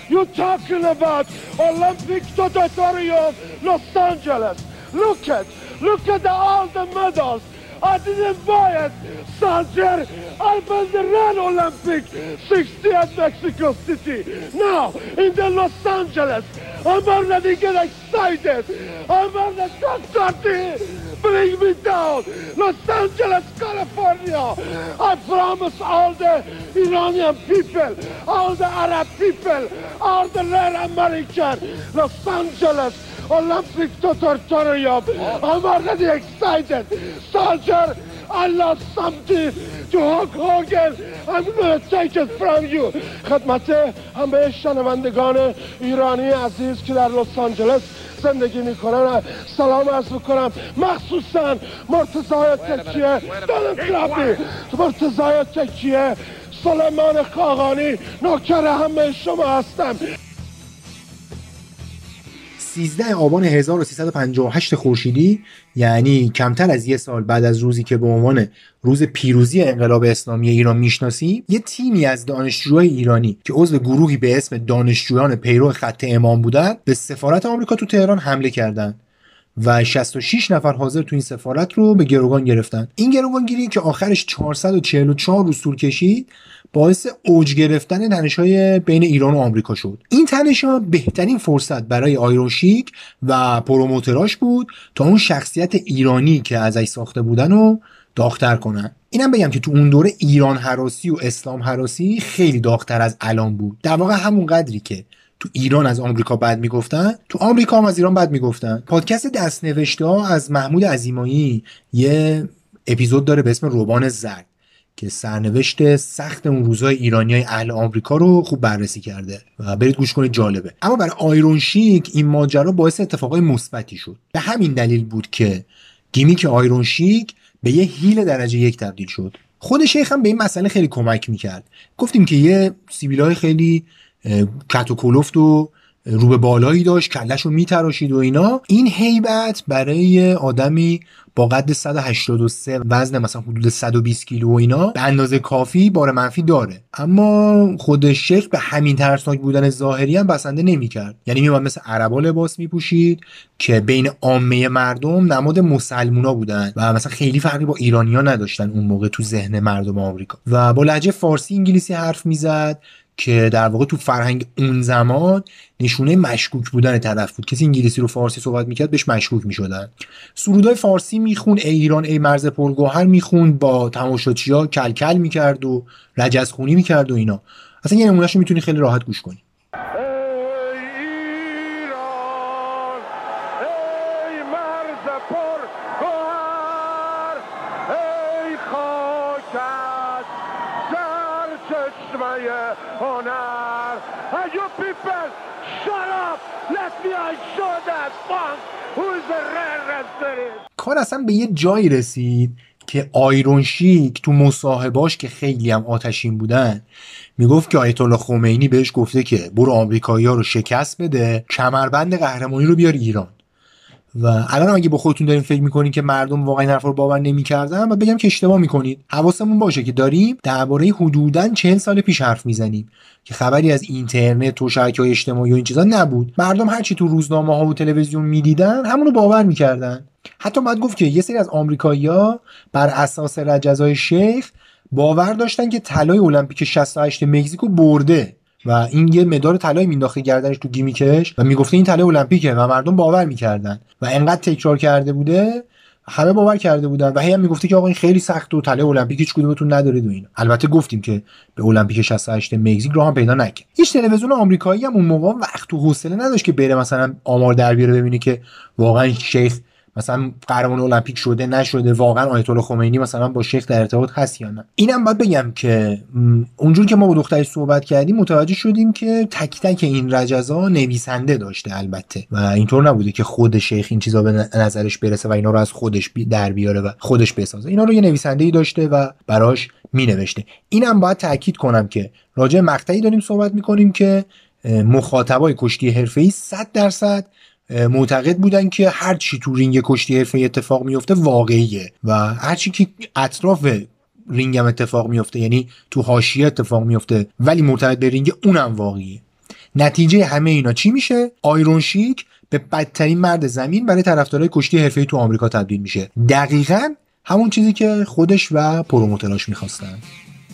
S5: You're talking about Olympic Auditorium, Los Angeles. Look at, look at the, all the medals. I didn't buy it, soldier. I built the Red Olympic 60 at Mexico City. Now, in the Los Angeles, I'm already get excited. I'm already starting. Bring me down. Los Angeles, California. I promise all the Iranian people, all the Arab people, all the rare American, Los Angeles, Olympic Auditorium. I'm already excited. Soldier, I lost something to Hulk Hogan. I'm gonna take it from you. خدمت همه شنوندگان ایرانی عزیز که در لس آنجلس زندگی می‌کنن سلام عرض می‌کنم مخصوصا مرتضای تکیه دانم کلابی مرتضای تکیه سلیمان خاقانی نوکر همه شما هستم
S1: 13 آبان 1358 خورشیدی یعنی کمتر از یه سال بعد از روزی که به عنوان روز پیروزی انقلاب اسلامی ایران می‌شناسیم یه تیمی از دانشجوهای ایرانی که عضو گروهی به اسم دانشجویان پیرو خط امام بودن به سفارت آمریکا تو تهران حمله کردند و 66 نفر حاضر تو این سفارت رو به گروگان گرفتن. این گروگانگیری که آخرش 444 روز طول کشید باعث اوج گرفتن تنش های بین ایران و آمریکا شد. این تنش ها بهترین فرصت برای آیرون شیک و پروموتراش بود تا اون شخصیت ایرانی که ازش ساخته بودن رو داغتر کنن. اینم بگم که تو اون دوره ایران حراسی و اسلام حراسی خیلی داغتر از الان بود. در واقع همون قدری که تو ایران از آمریکا بد می‌گفتن تو آمریکا هم از ایران بد می‌گفتن. پادکست دست نوشته ها از محمود عزیمایی یه اپیزود داره به اسم روبان زرد. که سرنوشت سخت اون روزای ایرانی های اهل آمریکا رو خوب بررسی کرده و برید گوش کنید جالبه. اما برای آیرون شیک این ماجرا باعث اتفاقای مثبتی شد. به همین دلیل بود که gimmick Iron Sheik به یه heel درجه یک تبدیل شد. خود شیخ هم به این مسئله خیلی کمک می‌کرد. گفتیم که یه سیبیلای خیلی کت و کلفت و رو به بالایی داشت کلش رو میتراشید و اینا. این هیبت برای آدمی با قد 183 وزن مثلا حدود 120 کیلو و اینا به اندازه کافی بار منفی داره. اما خود شیخ به همین ترسناک بودن ظاهری هم بسنده نمی‌کرد. یعنی میومد مثل عربا لباس میپوشید که بین عامه مردم نماد مسلمونا بودن و مثلا خیلی فرقی با ایرانیا نداشتن اون موقع تو ذهن مردم آمریکا. و با لهجه فارسی انگلیسی حرف می‌زد. که در واقع تو فرهنگ اون زمان نشونه مشکوک بودن طرف بود. کسی انگلیسی رو فارسی صحبت می‌کرد بهش مشکوک می‌شدن. سرودای فارسی میخون ای ایران ای مرز پرگوهر میخون با تماشاچیا کلکل می‌کرد و رجزخونی می‌کرد و اینا. اصلا یه نمونهش می‌تونی خیلی راحت گوش کنی. کار اصلا به یه جایی رسید که آیرون شیک تو مصاحباش که خیلی هم آتشین بودن می‌گفت که آیت الله خمینی بهش گفته که برو آمریکایی ها رو شکست بده کمربند قهرمانی رو بیار ایران. و الان اگه با خودتون دارین فکر می‌کنین که مردم واقعا حرف رو باور نمی‌کردن و بگم که اشتباه می‌کنید. حواسمون باشه که داریم درباره حدودا چهل سال پیش حرف می‌زنیم که خبری از اینترنت و شبکه های اجتماعی و این چیزا نبود. مردم هرچی تو روزنامه ها و تلویزیون می‌دیدن همونو باور می‌کردن. حتی باید گفت که یه سری از آمریکایی‌ها بر اساس رجزای شیخ باور داشتن که طلای المپیک 68 مکزیکو برده. و این یه مدار طلای مینداخته گردنش تو گیمیکش و می‌گفته این طلای المپیکه و مردم باور می‌کردن و انقدر تکرار کرده بوده همه باور کرده بودن و هی هم می‌گفته که آقا این خیلی سخت و طلای المپیک هیچ کدومتون ندارید و این البته گفتیم که به المپیک 68 مکزیک رو هم پیدا نکرد. هیچ تلویزیون آمریکایی هم اون موقع وقت و حوصله نداشت که بره مثلا آمار در بیاره ببینه که واقعا شیخ مثلا قهرمان المپیک شده نشده واقعا آیت الله خمینی مثلا با شیخ در ارتباط هست یا نه؟ اینم باید بگم که اونجور که ما با دختری صحبت کردیم متوجه شدیم که تک تک این رجزا نویسنده داشته البته و اینطور نبوده که خود شیخ این چیزا به نظرش برسه و اینا رو از خودش در بیاره و خودش بسازه. اینا رو یه نویسنده ای داشته و براش می نوشته اینم باید تاکید کنم که راجع مقطعی داریم صحبت می‌کنیم که مخاطبای کشتی حرفه‌ای 100 درصد معتقد بودن که هر چی تو رینگ کشتی حرفه‌ای اتفاق میفته واقعیه و هر چی که اطراف رینگ هم اتفاق میفته یعنی تو حاشیه اتفاق میفته ولی مرتبط به رینگ اونم واقعیه. نتیجه همه اینا چی میشه؟ Iron Sheik به بدترین مرد زمین برای طرفدارای کشتی حرفه‌ای تو آمریکا تبدیل میشه. دقیقا همون چیزی که خودش و promoter اش می‌خواستن.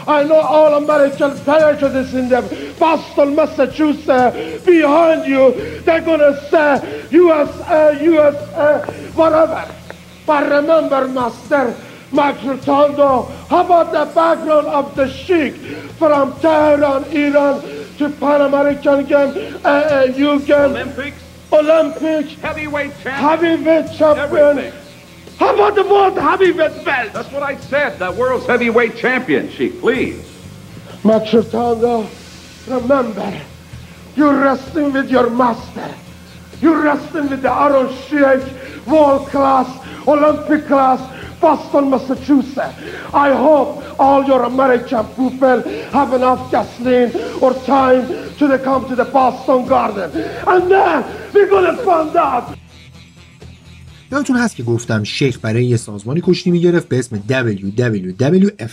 S5: I know all American patriots in the Boston, Massachusetts, behind you. They're gonna say USA, USA, whatever. But remember, Master Max Rotondo, how about the background of the Sheikh from Tehran, Iran to Pan American Games, uh, uh, you game,
S6: Olympics,
S5: Olympics,
S6: heavyweight champion,
S5: heavyweight champion.
S6: everything.
S5: How about the world heavyweight belt?
S6: That's what I said. The world's heavyweight champion, Sheik, please.
S5: Max Rotondo, remember, you're wrestling with your master. You're wrestling with the Aaron Sheik, world class, Olympic class, Boston, Massachusetts. I hope all your American people have enough gasoline or time to come to the Boston Garden. And then we're gonna find out.
S1: یادتون هست که گفتم شیخ برای یه سازمانی کشتی می‌گرفت به اسم WWF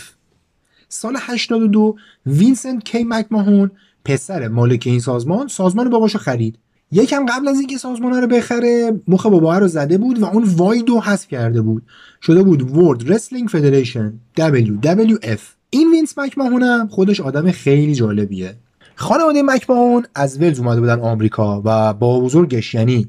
S1: سال 82 وینسنت کی مکماهون پسر مالک این سازمان سازمان باباشو خرید. یکم قبل از اینکه سازمان رو بخره مخ بابا رو زده بود و اون Wide رو حذف کرده بود. شده بود World Wrestling Federation WWF این وینس مکماهون هم خودش آدم خیلی جالبیه. خانواده مکماهون از ولز اومده بودن آمریکا و بابابزرگش یعنی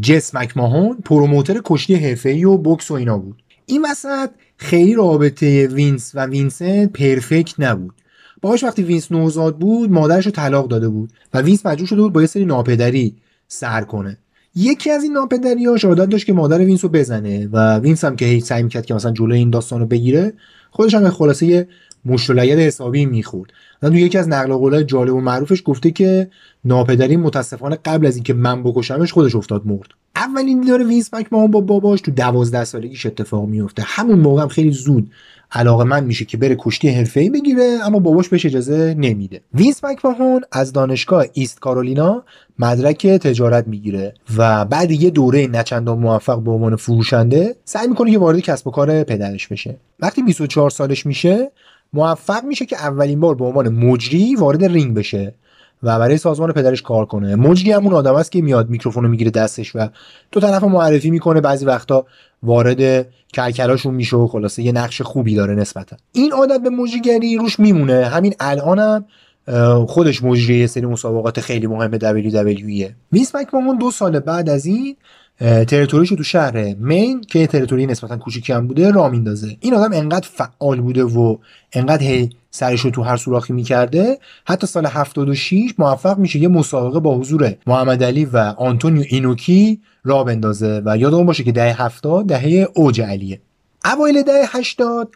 S1: جس مکماهون promoter کشتی حرفه‌ای و بوکس و اینا بود. این وسط خیلی رابطه وینس و وینسنت perfect نبود. باباش وقتی وینس نوزاد بود مادرش رو طلاق داده بود و وینس مجبور شده بود با یه سری ناپدری سر کنه. یکی از این ناپدریاش عادت داشت که مادر وینس رو بزنه و وینس هم که هی سعی می‌کرد که مثلا جلوی این داستان رو بگیره خودش هم خلاصه یه مشت و لگد حسابی می‌خورد. تو یکی از نقل قولای جالب و معروفش گفته که ناپدری متاسفانه قبل از اینکه من بکشمش خودش افتاد مرد. اولین دیدار وینس مکماهون با باباش تو دوازده سالگیش اتفاق میفته همون موقع هم خیلی زود علاقه‌مند میشه که بره کشتی حرفه‌ای بگیره اما باباش بهش اجازه نمیده. وینس مکماهون از دانشگاه ایست کارولینا مدرک تجارت می‌گیره و بعد یه دوره نه چندان موفق به عنوان فروشنده سعی می‌کنه که وارد کسب و کار پدرش بشه. وقتی 24 سالش میشه موفق میشه که اولین بار به عنوان مجری وارد رینگ بشه و برای سازمان پدرش کار کنه. مجری همون آدم است که میاد میکروفون رو می‌گیره دستش و دو طرف معرفی می‌کنه. بعضی وقتا وارد کلکلاشون میشه و خلاصه یه نقش خوبی داره نسبتا. این عادت به مجریگری روش میمونه. همین الانم خودش مجری سری مسابقات خیلی مهم WWE وینس مکماهون دو سال بعد از این territory شو تو شهر مین که territory نسبتا کوچیکی هم بوده را میندازه. این آدم انقدر فعال بوده و انقدر هی سرشو تو هر سوراخی می‌کرده حتی سال 76 موفق میشه یه مسابقه با حضور محمد علی و آنتونیو اینوکی را بندازه. و یادمون باشه که دهه 70 دهه اوج علیه. اوایل دهه 80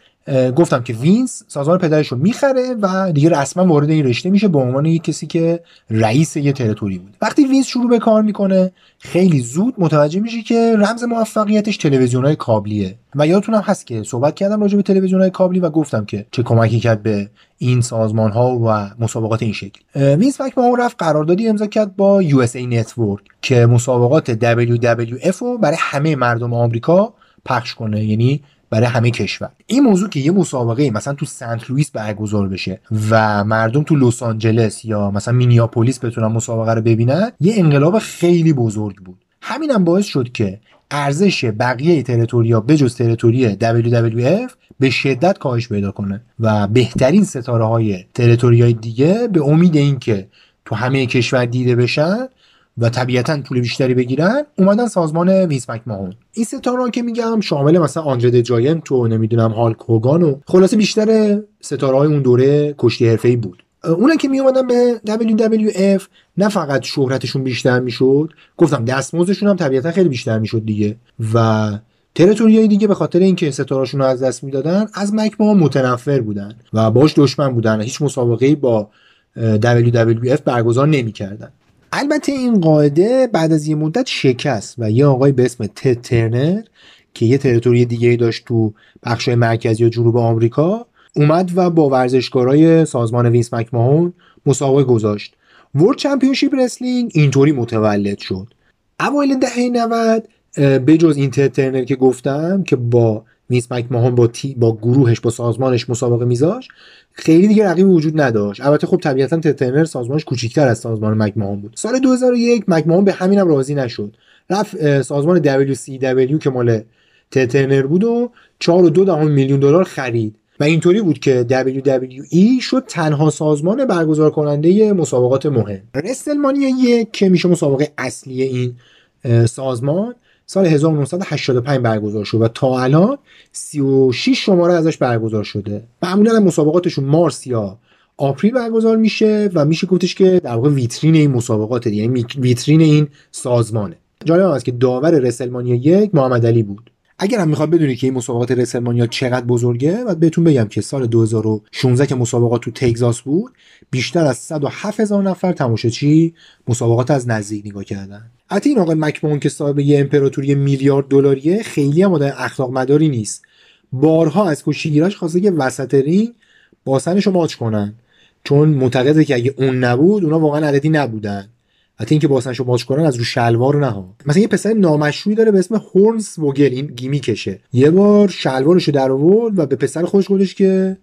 S1: گفتم که وینس سازمان پدرش رو می‌خره و دیگه رسما وارد این رشته میشه به عنوان یک کسی که رئیس یه territory بود. وقتی وینس شروع به کار می‌کنه خیلی زود متوجه میشه که رمز موفقیتش تلویزیون های کابلیه. و یادتونم هست که صحبت کردم راجع به تلویزیون های کابلی و گفتم که چه کمکی کرد به این سازمان ها و مسابقات این شکل. وینس مکماهون رفت قراردادی امضا کرد با USA Network که مسابقات WWF رو برای همه مردم آمریکا پخش کنه. یعنی برای همه کشور. این موضوع که یه مسابقه مثلا تو سنت لوئیس برگزار بشه و مردم تو لس آنجلس یا مثلا مینیاپولیس بتونن مسابقه رو ببینن یه انقلاب خیلی بزرگ بود. همینم باعث شد که ارزش بقیه territory ا بجز territory WWF به شدت کاهش پیدا کنه و بهترین ستاره های تریتوریای دیگه به امید اینکه تو همه کشور دیده بشن و طبیعتا پول بیشتری بگیرن اومدن سازمان ویس مکماهون این ستاره که میگم شامل مثلا آندره جاینت تو نمی‌دونم هالک هوگان و خلاصه بیشتر ستاره های اون دوره کشتی حرفه‌ای بود. اونن که می اومدن به WWF نه فقط شهرتشون بیشتر می‌شد گفتم دستمزدشون هم طبیعتا خیلی بیشتر می‌شد دیگه. و territory های دیگه به خاطر اینکه ستارهاشون رو از دست می‌دادن از مکماهون متنفر بودن و باش دشمن بودن. هیچ مسابقه با WWF برگزار نمی‌کردن. البته این قاعده بعد از یه مدت شکست و یه آقای به اسم تد ترنر که یه territory دیگه داشت تو بخش مرکزی و جنوب آمریکا اومد و با ورزشکارای سازمان وینس مکماهون مسابقه گذاشت. World Championship Wrestling اینطوری متولد شد. اوایل دهه 90 به جز این ترنر که گفتم که با وینس مکماهون با با گروهش با سازمانش مسابقه میذاشت خیلی دیگه رقیبی وجود نداشت. البته خب طبیعتا تد ترنر سازمانش کوچیکتر از سازمان مکماهون بود. سال 2001 مکماهون به همینم راضی نشد. رفت سازمان WCW که مال تد ترنر بود رو 4.2 میلیون دلار خرید. و اینطوری بود که WWE شد تنها سازمان برگزار کننده مسابقات مهم. WrestleMania یک که میشه مسابقه اصلی این سازمان. سال 1985 برگزار شد و تا الان 36 شماره ازش برگزار شده. معمولا مسابقاتشون مارس یا آپریل برگزار میشه و میشه گفتش که در واقع ویترین این مسابقات یعنی ویترین این سازمانه. جالب است که داور رسلمانیا یک محمد علی بود. اگر هم می‌خواد بدونی که این مسابقات رسلمانیا چقدر بزرگه و بهتون بگم که سال 2016 که مسابقات تو تگزاس بود بیشتر از 107 هزار نفر تماشاچی مسابقات از نزدیک نگاه کردن. حتی این آقای مکمون که صاحب یه امپراتوری میلیارد دلاریه خیلی هم آدم اخلاق مداری نیست. بارها از کشیگیراش خواسته که وسط رینگ باسنشو ماچ کنن. چون معتقده که اگه اون نبود اونا واقعا عددی نبودن. حتی اینکه باسنشو ماچ کنن از رو شلوار نه مثلا یه پسر نامشروعی داره به اسم هورنز وگل این گیمی کشه. یه بار شلوارشو در آورد و به پسر خوش گفتش که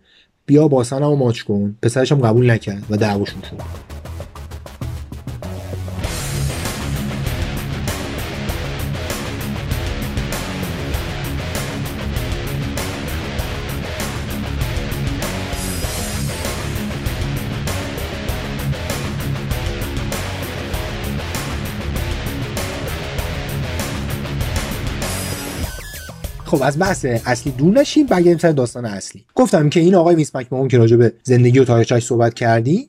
S1: بیا باسنمو ماچ کن. پسرش هم قبول نکرد و دعواشون شد. خب از بحث اصلی دور نشیم برگردیم سر داستان اصلی. گفتم که این آقای وینس مکماهون که راجع به زندگی و تاریخش صحبت کردیم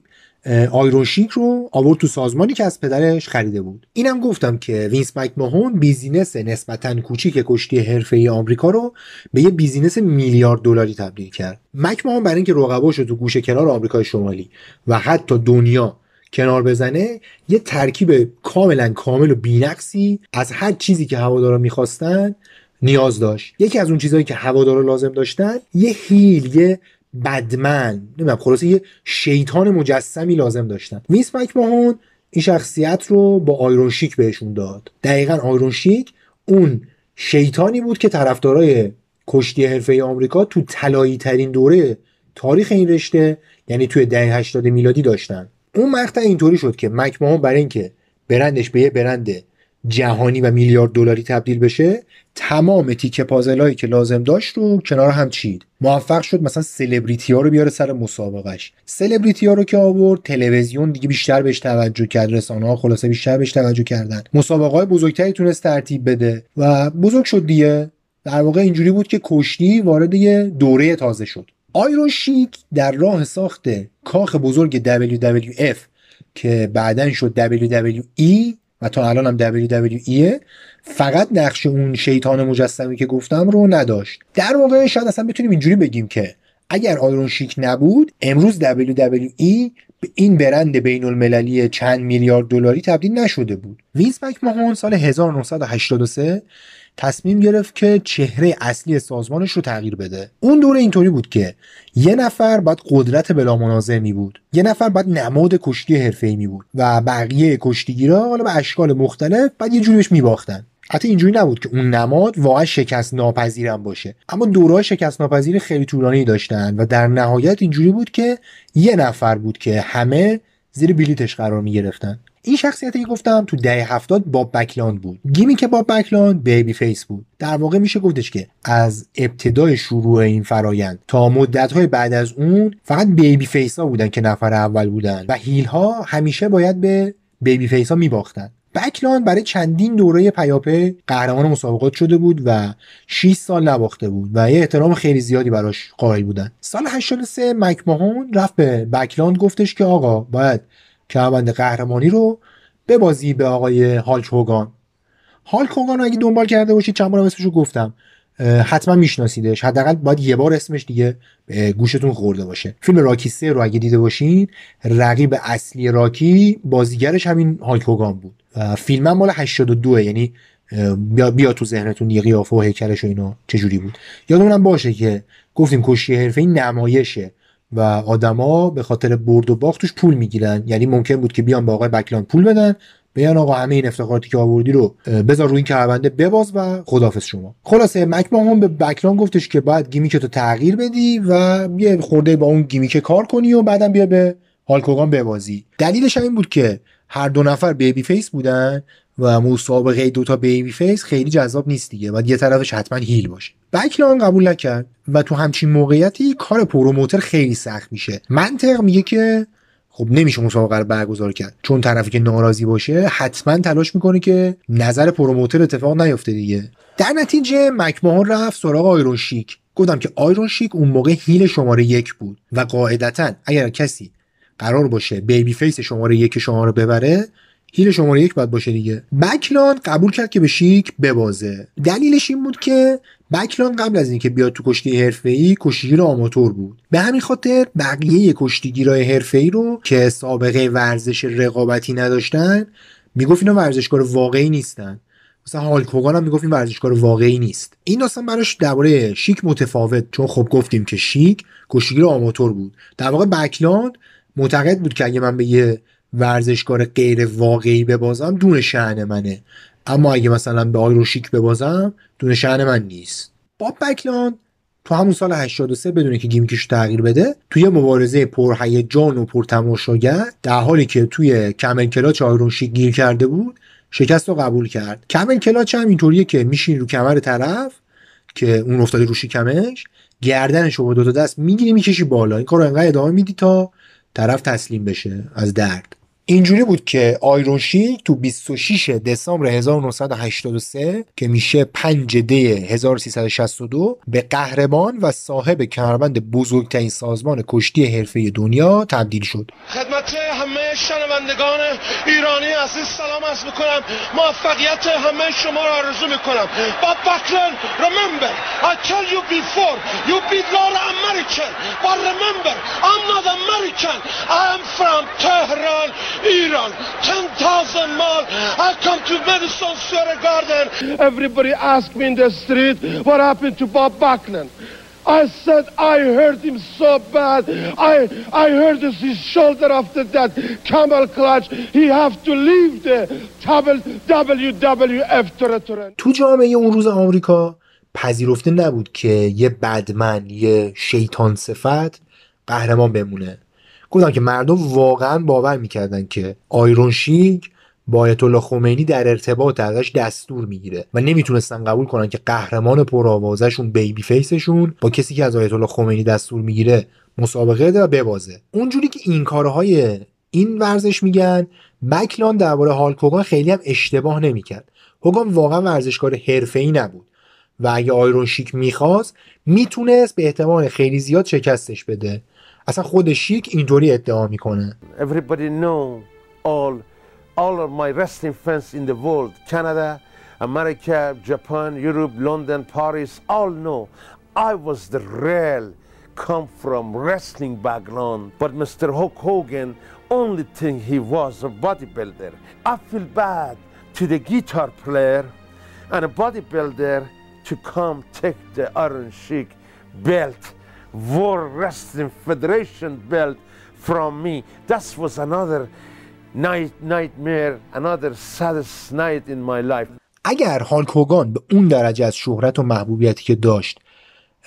S1: آیرون شیک رو آورد تو سازمانی که از پدرش خریده بود. اینم گفتم که وینس مکماهون business نسبتا کوچیک کشتی حرفه‌ای آمریکا رو به یه business میلیارد دلاری تبدیل کرد. مکماهون برای اینکه رقباش رو تو گوشه کنار آمریکای شمالی و حتی دنیا کنار بزنه یه ترکیب کاملا کامل و بینقصی از هر چیزی که هوادارا می‌خواستن نیاز داشت. یکی از اون چیزهایی که هوادارا لازم داشتن یه heel یه bad man نمی‌دونم خلاصه یه شیطان مجسمی لازم داشتن. وینس مکماهون این شخصیت رو با آیرون شیک بهشون داد. دقیقا آیرون شیک اون شیطانی بود که طرفدارای کشتی حرفه‌ای آمریکا تو طلایی ترین دوره تاریخ این رشته یعنی توی دهه 80 میلادی داشتن. اون مقطع اینطوری شد که مکماهون برای اینکه برندش به یه برند جهانی و میلیارد دلاری تبدیل بشه تمام تیکه پازلایی که لازم داشت رو کنار هم چید. موفق شد مثلا سلبریتی ها رو بیاره سر مسابقش سلبریتی ها رو که آورد تلویزیون دیگه بیشتر بهش توجه کرد رسانه ها خلاصه بیشتر بهش توجه کردن. مسابقه های بزرگتری تونست ترتیب بده و بزرگ شد دیگه. در واقع اینجوری بود که کشتی وارد یه دوره تازه شد. آیرون شیک در راه ساخت کاخ بزرگ WWF که بعدا شد WWE و تا الان هم WWE فقط نقش اون شیطان مجسمی که گفتم رو نداشت. در واقع شاید اصلا بتونیم اینجوری بگیم که اگر آیرون شیک نبود امروز WWE به این برند بین المللی چند میلیارد دلاری تبدیل نشده بود. وینس مکماهون سال 1983 تصمیم گرفت که چهره اصلی سازمانش رو تغییر بده. اون دوره اینطوری بود که یه نفر باید قدرت بلا منازع می بود یه نفر باید نماد کشتی حرفه‌ای می بود و بقیه کشتیگیرا حالا به اشکال مختلف باید یه جوری بهش میباختن. حتی اینجوری نبود که اون نماد واقعا شکست ناپذیرم باشه. اما دوره شکست ناپذیر خیلی طولانی داشتن و در نهایت اینجوری بود که یه نفر بود که همه زیر بلیتش قرار می گرفتن این شخصیتی که گفتم تو دهه هفتاد باب بکلاند بود. gimmick باب بکلاند babyface بود. در واقع میشه گفتش که از ابتدای شروع این فرایند تا مدت های بعد از اون فقط babyface ها بودن که نفر اول بودن و heel ها همیشه باید به babyface ها میباختن. بکلاند برای چندین دوره پیاپی قهرمان مسابقات شده بود و 6 سال نباخته بود و یه احترام خیلی زیادی براش قائل بودن. سال 83 مکماهون رفت به بکلاند گفتش که آقا باید کمربند قهرمانی رو ببازی به آقای هالک هوگان. هالک هوگان رو اگه دنبال کرده باشید چند بار اسمش رو گفتم حتما میشناسیدش. حداقل باید یه بار اسمش دیگه به گوشتون خورده باشه. فیلم راکی 3 رو اگه دیده باشین رقیب اصلی راکی بازیگرش همین هالک هوگان بود. فیلم هم مال 82 یعنی بیا, بیا تو ذهنتون یه قیافه و هیکلش و اینا چجوری بود. یادمونم باشه که گفتیم کشتی حرفه‌ای نمایشه. و آدما به خاطر برد و باخت پول می‌گیرن. یعنی ممکن بود که بیان به آقای بکلاند پول بدن بیان آقا همه این افتخاراتی که آوردی رو بذار روی این کمربنده بباز و خدافظ شما. خلاصه مکماهون به بکلاند گفتش که باید gimmick تو تغییر بدی و یه خورده با اون gimmick کار کنی و بعدم بیا به هالک هوگان ببازی. دلیلش هم این بود که هر دو نفر babyface بودن و مسابقه دوتا babyface خیلی جذاب نیست دیگه. باید یه طرفش حتما heel باشه. بکلاند قبول نکرد. و تو همچین موقعیتی کار promoter خیلی سخت میشه. منطق میگه که خب نمیشه مسابقه رو برگزار کرد. چون طرفی که ناراضی باشه حتما تلاش می‌کنه که نظر promoter اتفاق نیفته دیگه. در نتیجه مکماهون رفت سراغ آیرون شیک. گفتم که آیرون شیک اون موقع heel شماره یک بود. و قاعدتا اگر کسی قرار باشه babyface شماره یک شما رو ببره heel شماره یک باید باشه دیگه. بکلاند قبول کرد که به شیک ببازه. دلیلش این بود که بکلاند قبل از اینکه بیاد تو کشتی حرفه‌ای کشتیگیر آماتور بود. به همین خاطر بقیه کشتیگیرای حرفه‌ای رو که سابقه ورزش رقابتی نداشتن می‌گفت اینا ورزشکار واقعی نیستن. مثلا هالک هوگان هم می‌گفت این ورزشکار واقعی نیست. این داستان براش درباره شیک متفاوت چون خب گفتیم که شیک کشتیگیر آماتور بود. در واقع بکلاند معتقد بود که اگه من به یه ورزشکار غیر واقعی ببازم دون شأن منه. اما اگه مثلا به آیرون شیک ببازم دون شأن من نیست. باب بکلاند تو همون سال 83 بدون که gimmick ش تغییر بده توی مبارزه پرهیجان و پرتماشاگر در حالی که توی camel clutch آیرون شیک گیر کرده بود شکست رو قبول کرد. camel clutch هم اینطوریه که میشین رو کمر طرف که اون افتاده رو شکمش گردنش رو با دو دست می‌گیری می‌کشی بالا. این کار رو انقدر ادامه میدی تا طرف تسلیم بشه از درد. اینجوری بود که آیرون شیک تو 26 دسامبر 1983 که میشه 5 دی 1362 به قهرمان و صاحب کمربند بزرگترین سازمان کشتی حرفه دنیا تبدیل شد.
S5: خدمت همه شنوندگان ایرانی عزیز سلام عرض می‌کنم موفقیت همه شما را آرزو می‌کنم با بکلن remember I tell you before you beat lot American but remember I'm not American I am from Tehran Iran 10,000 mile I come to Madison Square Garden everybody asked me in the street what happened to Bob Backlund I said I hurt him so bad. I I hurt his shoulder after that camel clutch. He have to leave the WWF territory.
S1: تو جامعه اون روز آمریکا پذیرفته نبود که یه بدمن یه شیطان صفت قهرمان بمونه گفتم که مردم واقعا باور می‌کردن که آیرون شیک با آیت خمینی در ارتباط ازش دستور می‌گیره و نمی‌تونستن قبول کنن که قهرمان پرآوازشون بیبی فیسشون با کسی که از آیت الله خمینی دستور می‌گیره مسابقه ده و ببازه. اونجوری که این کارهای این ورزش میگن بکلان درباره هالک هوگان خیلی هم اشتباه نمی‌کرد. هوگان واقعا ورزشکار حرفه‌ای نبود و اگه آیرون شیک می‌خواست می‌تونست به احتمال خیلی زیاد شکستش بده. اصلا خود شیک اینطوری ادعا می‌کنه.
S3: Everybody know all, all of my wrestling fans in the world, Canada, America, Japan, Europe, London, Paris, all know I was the real come from wrestling background. But Mr. Hulk Hogan, only thing he was a bodybuilder. I feel bad to the guitar player and a bodybuilder to come take the Iron Sheik belt, World Wrestling Federation belt from me. That was another night, nightmare, another saddest night in my life.
S1: اگر هالک به اون درجه از شهرت و محبوبیتی که داشت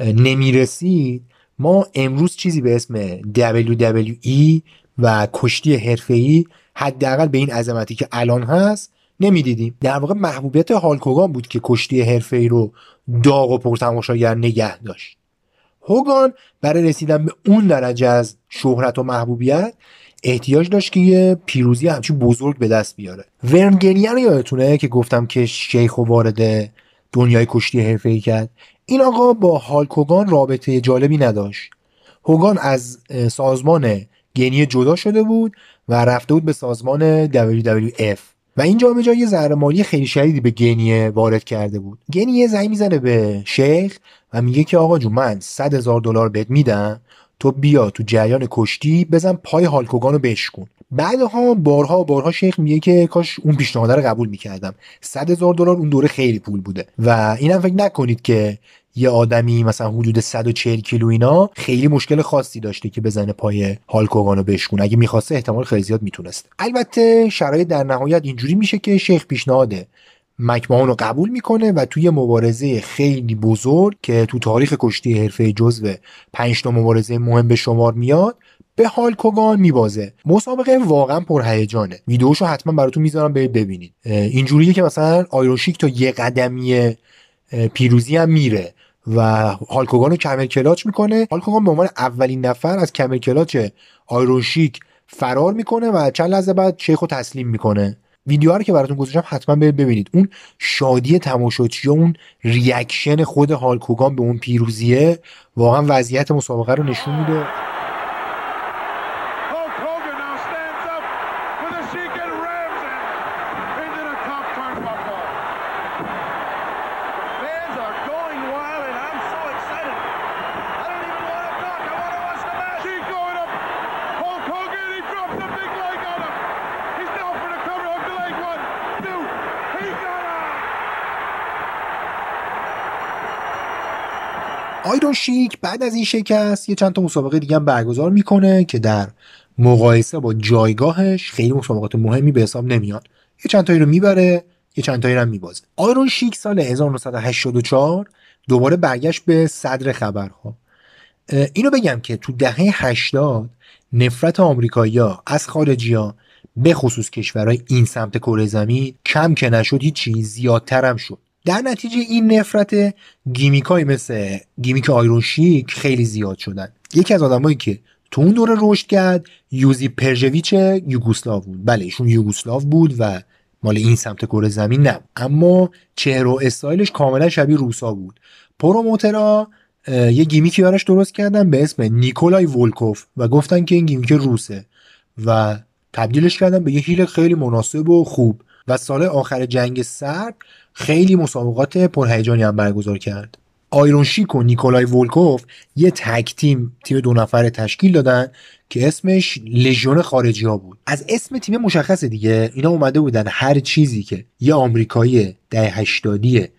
S1: نمی‌رسید ما امروز چیزی به اسم WWE و کشتی حرفه‌ای حداقل به این عظمتی که الان هست نمی‌دیدیم در واقع محبوبیت هالک هوگان بود که کشتی حرفه‌ای رو داغ و پرتماشاگر نگه داشت هوگان برای رسیدن به اون درجه از شهرت و محبوبیت احتیاج داشت که یه پیروزی همچین بزرگ به دست بیاره. ورنگنیه رو یادتونه که گفتم که شیخ و وارد دنیای کشتی حرفه‌ای کرد. این آقا با هالک هوگان رابطه جالبی نداشت. هوگان از سازمان گنی جدا شده بود و رفته بود به سازمان WWF و این جامعه ذره مالی خیلی شدیدی به گنیه وارد کرده بود. گنیه زنگ می‌زنه به شیخ و میگه که آقا جون من 100 هزار دلار بهت میدم. تو بیا تو جریان کشتی بزن پای هالکوگان رو بشکن. بعدها بارها بارها شیخ میگه که کاش اون پیشنهاد رو قبول می‌کردم. 100 هزار دلار اون دوره خیلی پول بوده. و اینم فکر نکنید که یه آدمی مثلا حدود 140 کیلو اینا خیلی مشکل خاصی داشته که بزنه پای هالکوگان رو بشکونه اگه می‌خواسته احتمال خیلی زیاد می‌تونست. البته شرایط در نهایت اینجوری میشه که شیخ پیشنهاد مکمهان رو قبول می‌کنه و توی مبارزه خیلی بزرگ که تو تاریخ کشتی حرفه جزو پنج تا مبارزه مهم به شمار میاد به هالکوگان میبازه. مسابقه واقعا پرهیجانه ویدیوشو حتما براتون می‌ذارم برید ببینید. اینجوریه که مثلا آیروشیک تا یه قدمی پیروزی هم میره و هالک هوگان رو camel clutch می‌کنه. هالک هوگان به عنوان اولین نفر از camel clutch آیرون شیک فرار می‌کنه و چند لحظه بعد شیخ رو تسلیم می‌کنه. ویدیو رو که براتون گذاشتم حتما ببینید. اون شادی تماشاچی اون reaction خود هالک هوگان به اون پیروزیه واقعا وضعیت مسابقه رو نشون میده
S5: Hulk Hogan now stands up with the Sheik and rams it into the top turnbuckle.
S7: Fans are going wild, and I'm so excited. I don't even want to talk. I want to watch the match.
S5: Sheik going up. Hulk Hogan, he drops the big leg on him. He's down for the cover. Hook the leg. One, two. He got him.
S1: آیرون شیک بعد از این شکست یه چند تا مسابقه دیگه هم برگزار می‌کنه که در مقایسه با جایگاهش خیلی مسابقات مهمی به حساب نمیاد. یه چند تایی رو می‌بره یه چند تایی هم میبازه. آیرون شیک سال 1984 دوباره برگشت به صدر خبرها. اینو بگم که تو دهه 80 نفرت آمریکایی‌ها از خارجی‌ها به خصوص کشورهای این سمت کره زمین کم که نشد هیچی زیادتر هم شد. در نتیجه این نفرت gimmick ایی مثل gimmick آیرون شیک خیلی زیاد شدن. یکی از آدمایی که تو اون دوره رشد کرد یوزیپ پرژویچ یوگوسلاو بود بله ایشون یوگوسلاو بود و مال این سمت کره زمین نبود. اما چهره و استایلش کاملا شبیه روسا بود. promoter ها اه، یه gimmick ی براش درست کردن به اسم نیکولای ولکوف و گفتن که این gimmick روسه و تبدیلش کردن به یه heel خیلی مناسب و خوب. و سال آخر جنگ سرد خیلی مسابقات پرهیجانی هم برگزار کرد. آیرون شیک و نیکولای ولکوف یه تک تیم تیم دو نفره تشکیل دادن که اسمش لژیون خارجی ها بود. از اسم تیم مشخصه دیگه اینا اومده بودن هر چیزی که یه آمریکایی ده هشتادیه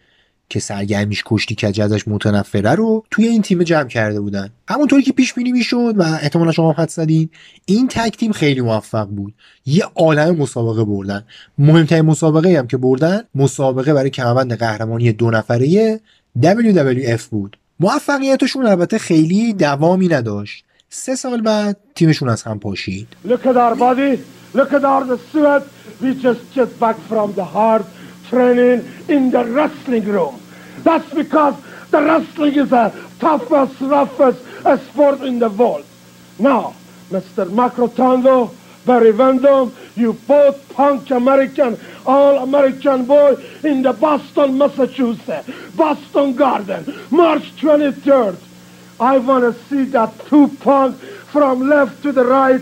S1: که سرگرمیش کشتی کج ازش متنفره رو توی این تیم جمع کرده بودن. همونطوری که پیش بینی می‌شد و احتمالا شما حد زدین این تک تیم خیلی موفق بود. یه عالم مسابقه بردن. مهمترین مسابقه هم که بردن مسابقه برای کمربند قهرمانی دو نفره WWF بود. موفقیتشون البته خیلی دوامی نداشت. سه سال بعد تیمشون از هم پاشید.
S5: Look at our body. Look at our sweat. We just get back from the hard training in the wrestling room. That's because the wrestling is the toughest, roughest sport in the world. Now, Mr. Macrotondo, Barry Vendom, you both punk American, all American boy in the Boston, Massachusetts, Boston Garden, March 23rd. I want to see that two punk from left to the right,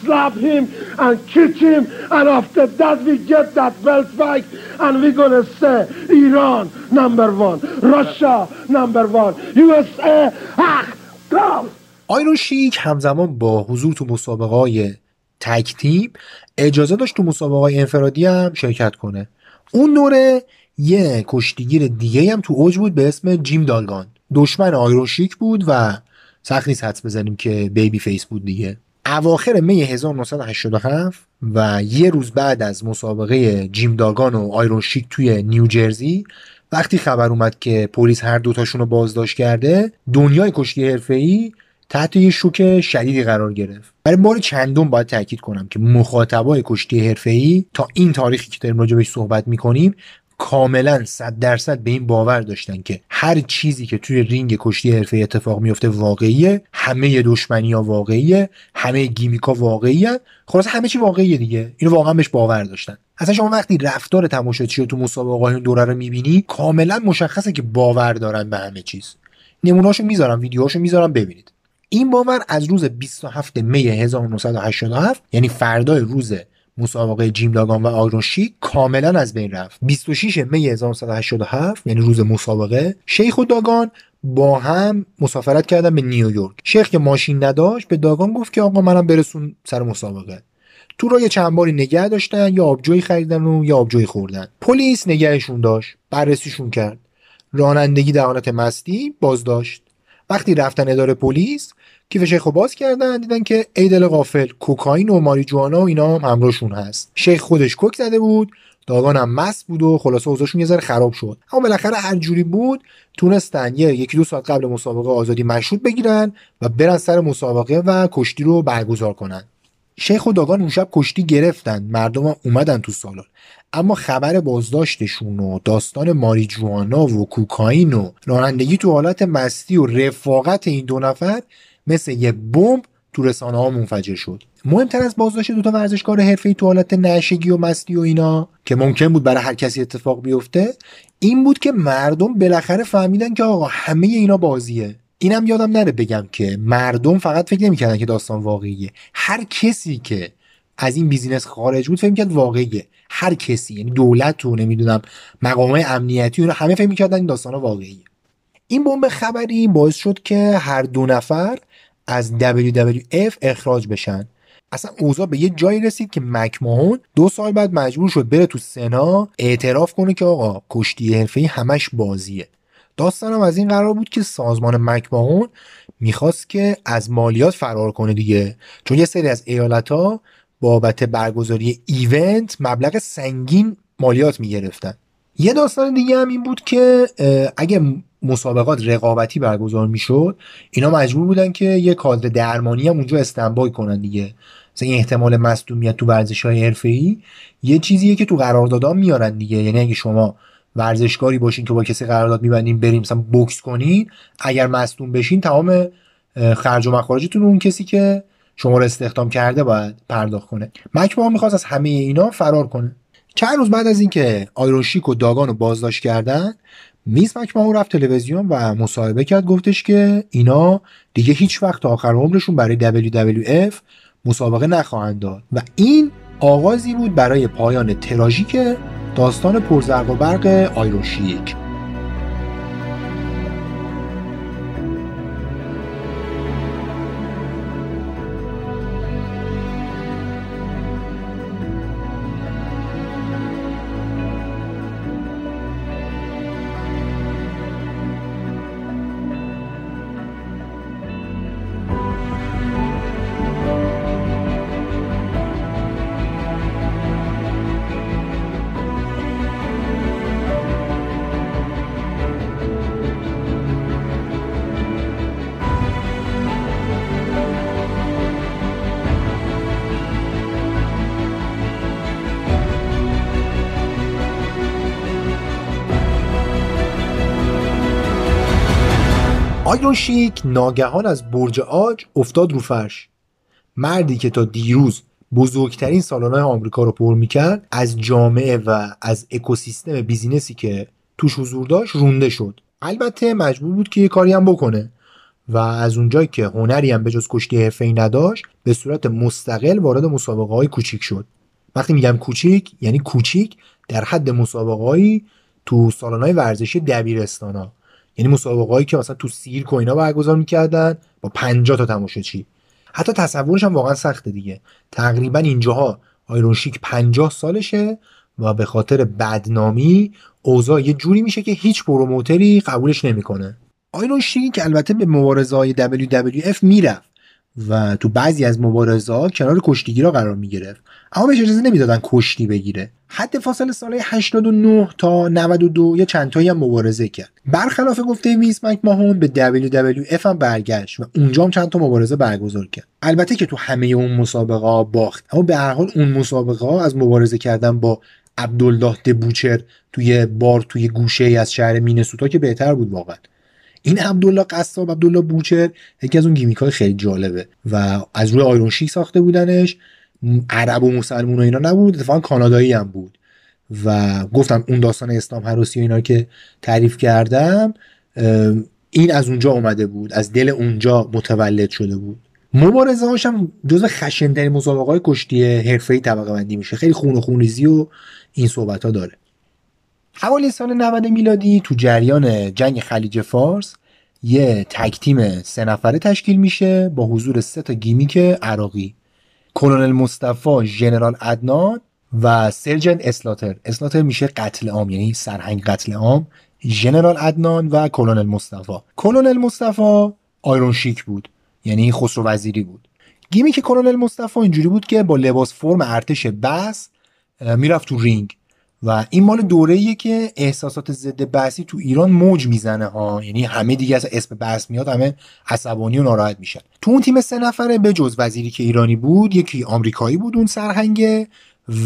S5: slap him and kick him, and after that we get that belt back, and we're gonna say Iran number one, Russia number one, USA, ah, go!
S1: آیرون شیک همزمان با حضور تو مسابقه های tag team اجازه داشت تو مسابقه های انفرادی هم شرکت کنه اون دوره یه کشتیگیر دیگه هم تو اوج بود به اسم جیم داگان دشمن آیرون شیک بود و سخت نیست حدس بزنیم که babyface بود دیگه. اواخر می 1987 و یه روز بعد از مسابقه جیم داگان و آیرون شیک توی نیوجرسی وقتی خبر اومد که پلیس هر دوتاشون رو بازداشت کرده دنیای کشتی حرفه‌ای تحت یه شوک شدیدی قرار گرفت. برای بار چندم باید تاکید کنم که مخاطبای کشتی حرفه‌ای تا این تاریخی که داریم راجع بهش صحبت می‌کنیم کاملا صد درصد به این باور داشتن که هر چیزی که توی رینگ کشتی حرفه‌ای اتفاق میفته واقعیه همه دشمنی ها واقعیه همه gimmick ا واقعیه. خلاصه همه چی واقعیه دیگه. اینو واقعا بهش باور داشتن. اصلا شما وقتی رفتار تماشاچی رو تو مسابقه های دوره رو می‌بینی کاملا مشخصه که باور دارن به همه چیز. نمونهاشو می‌ذارم ویدیوهاشو می‌ذارم ببینید. این باور از روز 27 می 1987 یعنی فردای روز مسابقه جیم داگان و آیرون شیک کاملا از بین رفت. 26 می 1987 یعنی روز مسابقه شیخ و داگان با هم مسافرت کردن به نیویورک شیخ که ماشین نداشت به داگان گفت که آقا منم برسون سر مسابقه. تو را یه چند باری نگه داشتن یا آبجوی خریدن و یا آبجوی خوردن. پلیس نگهشون داشت بررسیشون کرد. رانندگی در حالت مستی بازداشت. وقتی رفتن اداره پلیس کیف شیخ رو باز کردن دیدن که ای دل غافل کوکائین و ماریجوانا و اینا هم همراهشون هست. شیخ خودش کوک زده بود داگان هم مست بود و خلاصه اوضاعشون یه ذره خراب شد. اما بالاخره هر جوری بود تونستن یه یکی دو ساعت قبل مسابقه آزادی مشروط بگیرن و برن سر مسابقه و کشتی رو برگزار کنن. شیخ و داگان اون شب کشتی گرفتن. مردم اومدن تو سالن. اما خبر بازداشتشون و داستان ماریجوانا و کوکائین و رانندگی تو حالت مستی و رفاقت این دو نفر مثل یه بمب تو رسانه ها منفجر شد. مهمتر از بازداشت دوتا ورزشکار حرفه‌ای تو حالت نشگی و مستی و اینا که ممکن بود برای هر کسی اتفاق بیفته این بود که مردم بالاخره فهمیدن که آقا همه اینا بازیه. اینم یادم نره بگم که مردم فقط فکر نمی‌کردن که داستان واقعیه. هر کسی که از این بیزینس خارج بود فکر می‌کرد واقعیه. هر کسی یعنی دولت و نمی‌دونم مقامات امنیتی و همه فکر می‌کردن این داستان واقعیه. این بمب خبری باعث شد که هر دو نفر از WWF اخراج بشن. اصلا اوضاع به یه جایی رسید که مکماهون دو سال بعد مجبور شد بره تو سنا اعتراف کنه که آقا کشتی حرفه‌ای همش بازیه. داستانم از این قرار بود که سازمان مکماهون می‌خواست که از مالیات فرار کنه دیگه. چون یه سری از ایالت ها بابت برگزاری ایونت مبلغ سنگین مالیات می‌گرفتن. یه داستان دیگه هم این بود که اگه مسابقات رقابتی برگزار می‌شد اینا مجبور بودن که یه کادر درمانی هم اونجا استنبای کنن دیگه. مثلا این احتمال مصدومیت تو ورزش های حرفه‌ای یه چیزیه که تو قراردادها میارن دیگه. یعنی اگه شما ورزشکاری باشین که با کسی قرارداد میبندین بریم مثلا بوکس کنین اگر مصدوم بشین تمام خرج و مخارجتون اون کسی که شما رو استخدام کرده باید پرداخت کنه. مکما می‌خواست از همه اینا فرار کنه. چند روز بعد از اینکه آیرون شیک و داگان رو بازداشت کردن میز رفت تلویزیون و مصاحبه کرد گفتش که اینا دیگه هیچ وقت تا آخر عمرشون برای WWF مسابقه نخواهند داد. و این آغازی بود برای پایان تراژیک داستان پرزرق و برق آیرون شیک آیرون شیک ناگهان از برج آج افتاد رو فرش. مردی که تا دیروز بزرگترین سالن‌های آمریکا رو پر می‌کرد از جامعه و از اکوسیستم بیزینسی که توش حضور داشت رونده شد. البته مجبور بود که یه کاری هم بکنه و از اونجایی که هنری هم به جز کشتی حرفه‌ای نداشت به صورت مستقل وارد مسابقه های کوچیک شد. وقتی میگم کوچیک یعنی کوچیک در حد مسابقه تو سالن‌های ورزشی دبیرستان ها یعنی مسابقه که مثلا تو سیرک و اینا برگزار می‌کردن با 50 تا تماشاچی. حتی تصورش هم واقعا سخته دیگه. تقریبا اینجاها آیرون شیک 50 سالشه و به خاطر بدنامی اوضاع یه جوری میشه که هیچ پروموتری قبولش نمی‌کنه. آیرون شیک البته به مبارزه های WWF می‌رفت. و تو بعضی از مبارزه ها کنار کشتیگیرا قرار می‌گرفت. اما بهش اجازه نمی‌دادن کشتی بگیره. حد فاصله سال 89 تا 92 یه چند تایی هم مبارزه کرد. برخلاف گفته وینس مکماهون به WWF هم برگشت و اونجا هم چند تا مبارزه برگزار کرد. البته که تو همه اون مسابقه ها باخت. اما به هر حال اون مسابقه ها از مبارزه کردن با عبدالله دبوچر توی بار توی گوشه ای از شهر مینسوتا که بهتر بود واقعا. این عبدالله قصاب عبدالله بوچر یکی از اون gimmick های خیلی جالبه و از روی آیرون شیک ساخته بودنش. عرب و مسلمون و اینا نبود اتفاقا کانادایی هم بود. و گفتم اون داستان اسلام حراسی و اینا که تعریف کردم این از اونجا اومده بود از دل اونجا متولد شده بود. مبارزه هاش هم جزو خشنترین مسابقه های کشتی حرفه‌ای طبقه بندی میشه. خیلی خون و خونریزی و این صحبت ها داره. حوالی سال 90 میلادی تو جریان جنگ خلیج فارس یه تک تیم سه نفره تشکیل میشه با حضور سه تا گیمیک عراقی. کلونل مصطفی ژنرال عدنان و سرجنت اسلاتر. Slaughter میشه قتل عام یعنی سرهنگ قتل عام ژنرال عدنان و کلونل مصطفی. کلونل مصطفی آیرون شیک بود یعنی خسرو وزیری بود. gimmick کلونل مصطفی اینجوری بود که با لباس فرم ارتش بعث می‌رفت تو رینگ. و این مال دوره ایه که احساسات ضد بعثی تو ایران موج می‌زنه ها. یعنی همه دیگه از اسم بعث میاد همه عصبانی و ناراحت میشن. تو اون تیم سه نفره به جز وزیری که ایرانی بود یکی آمریکایی بود اون سرهنگه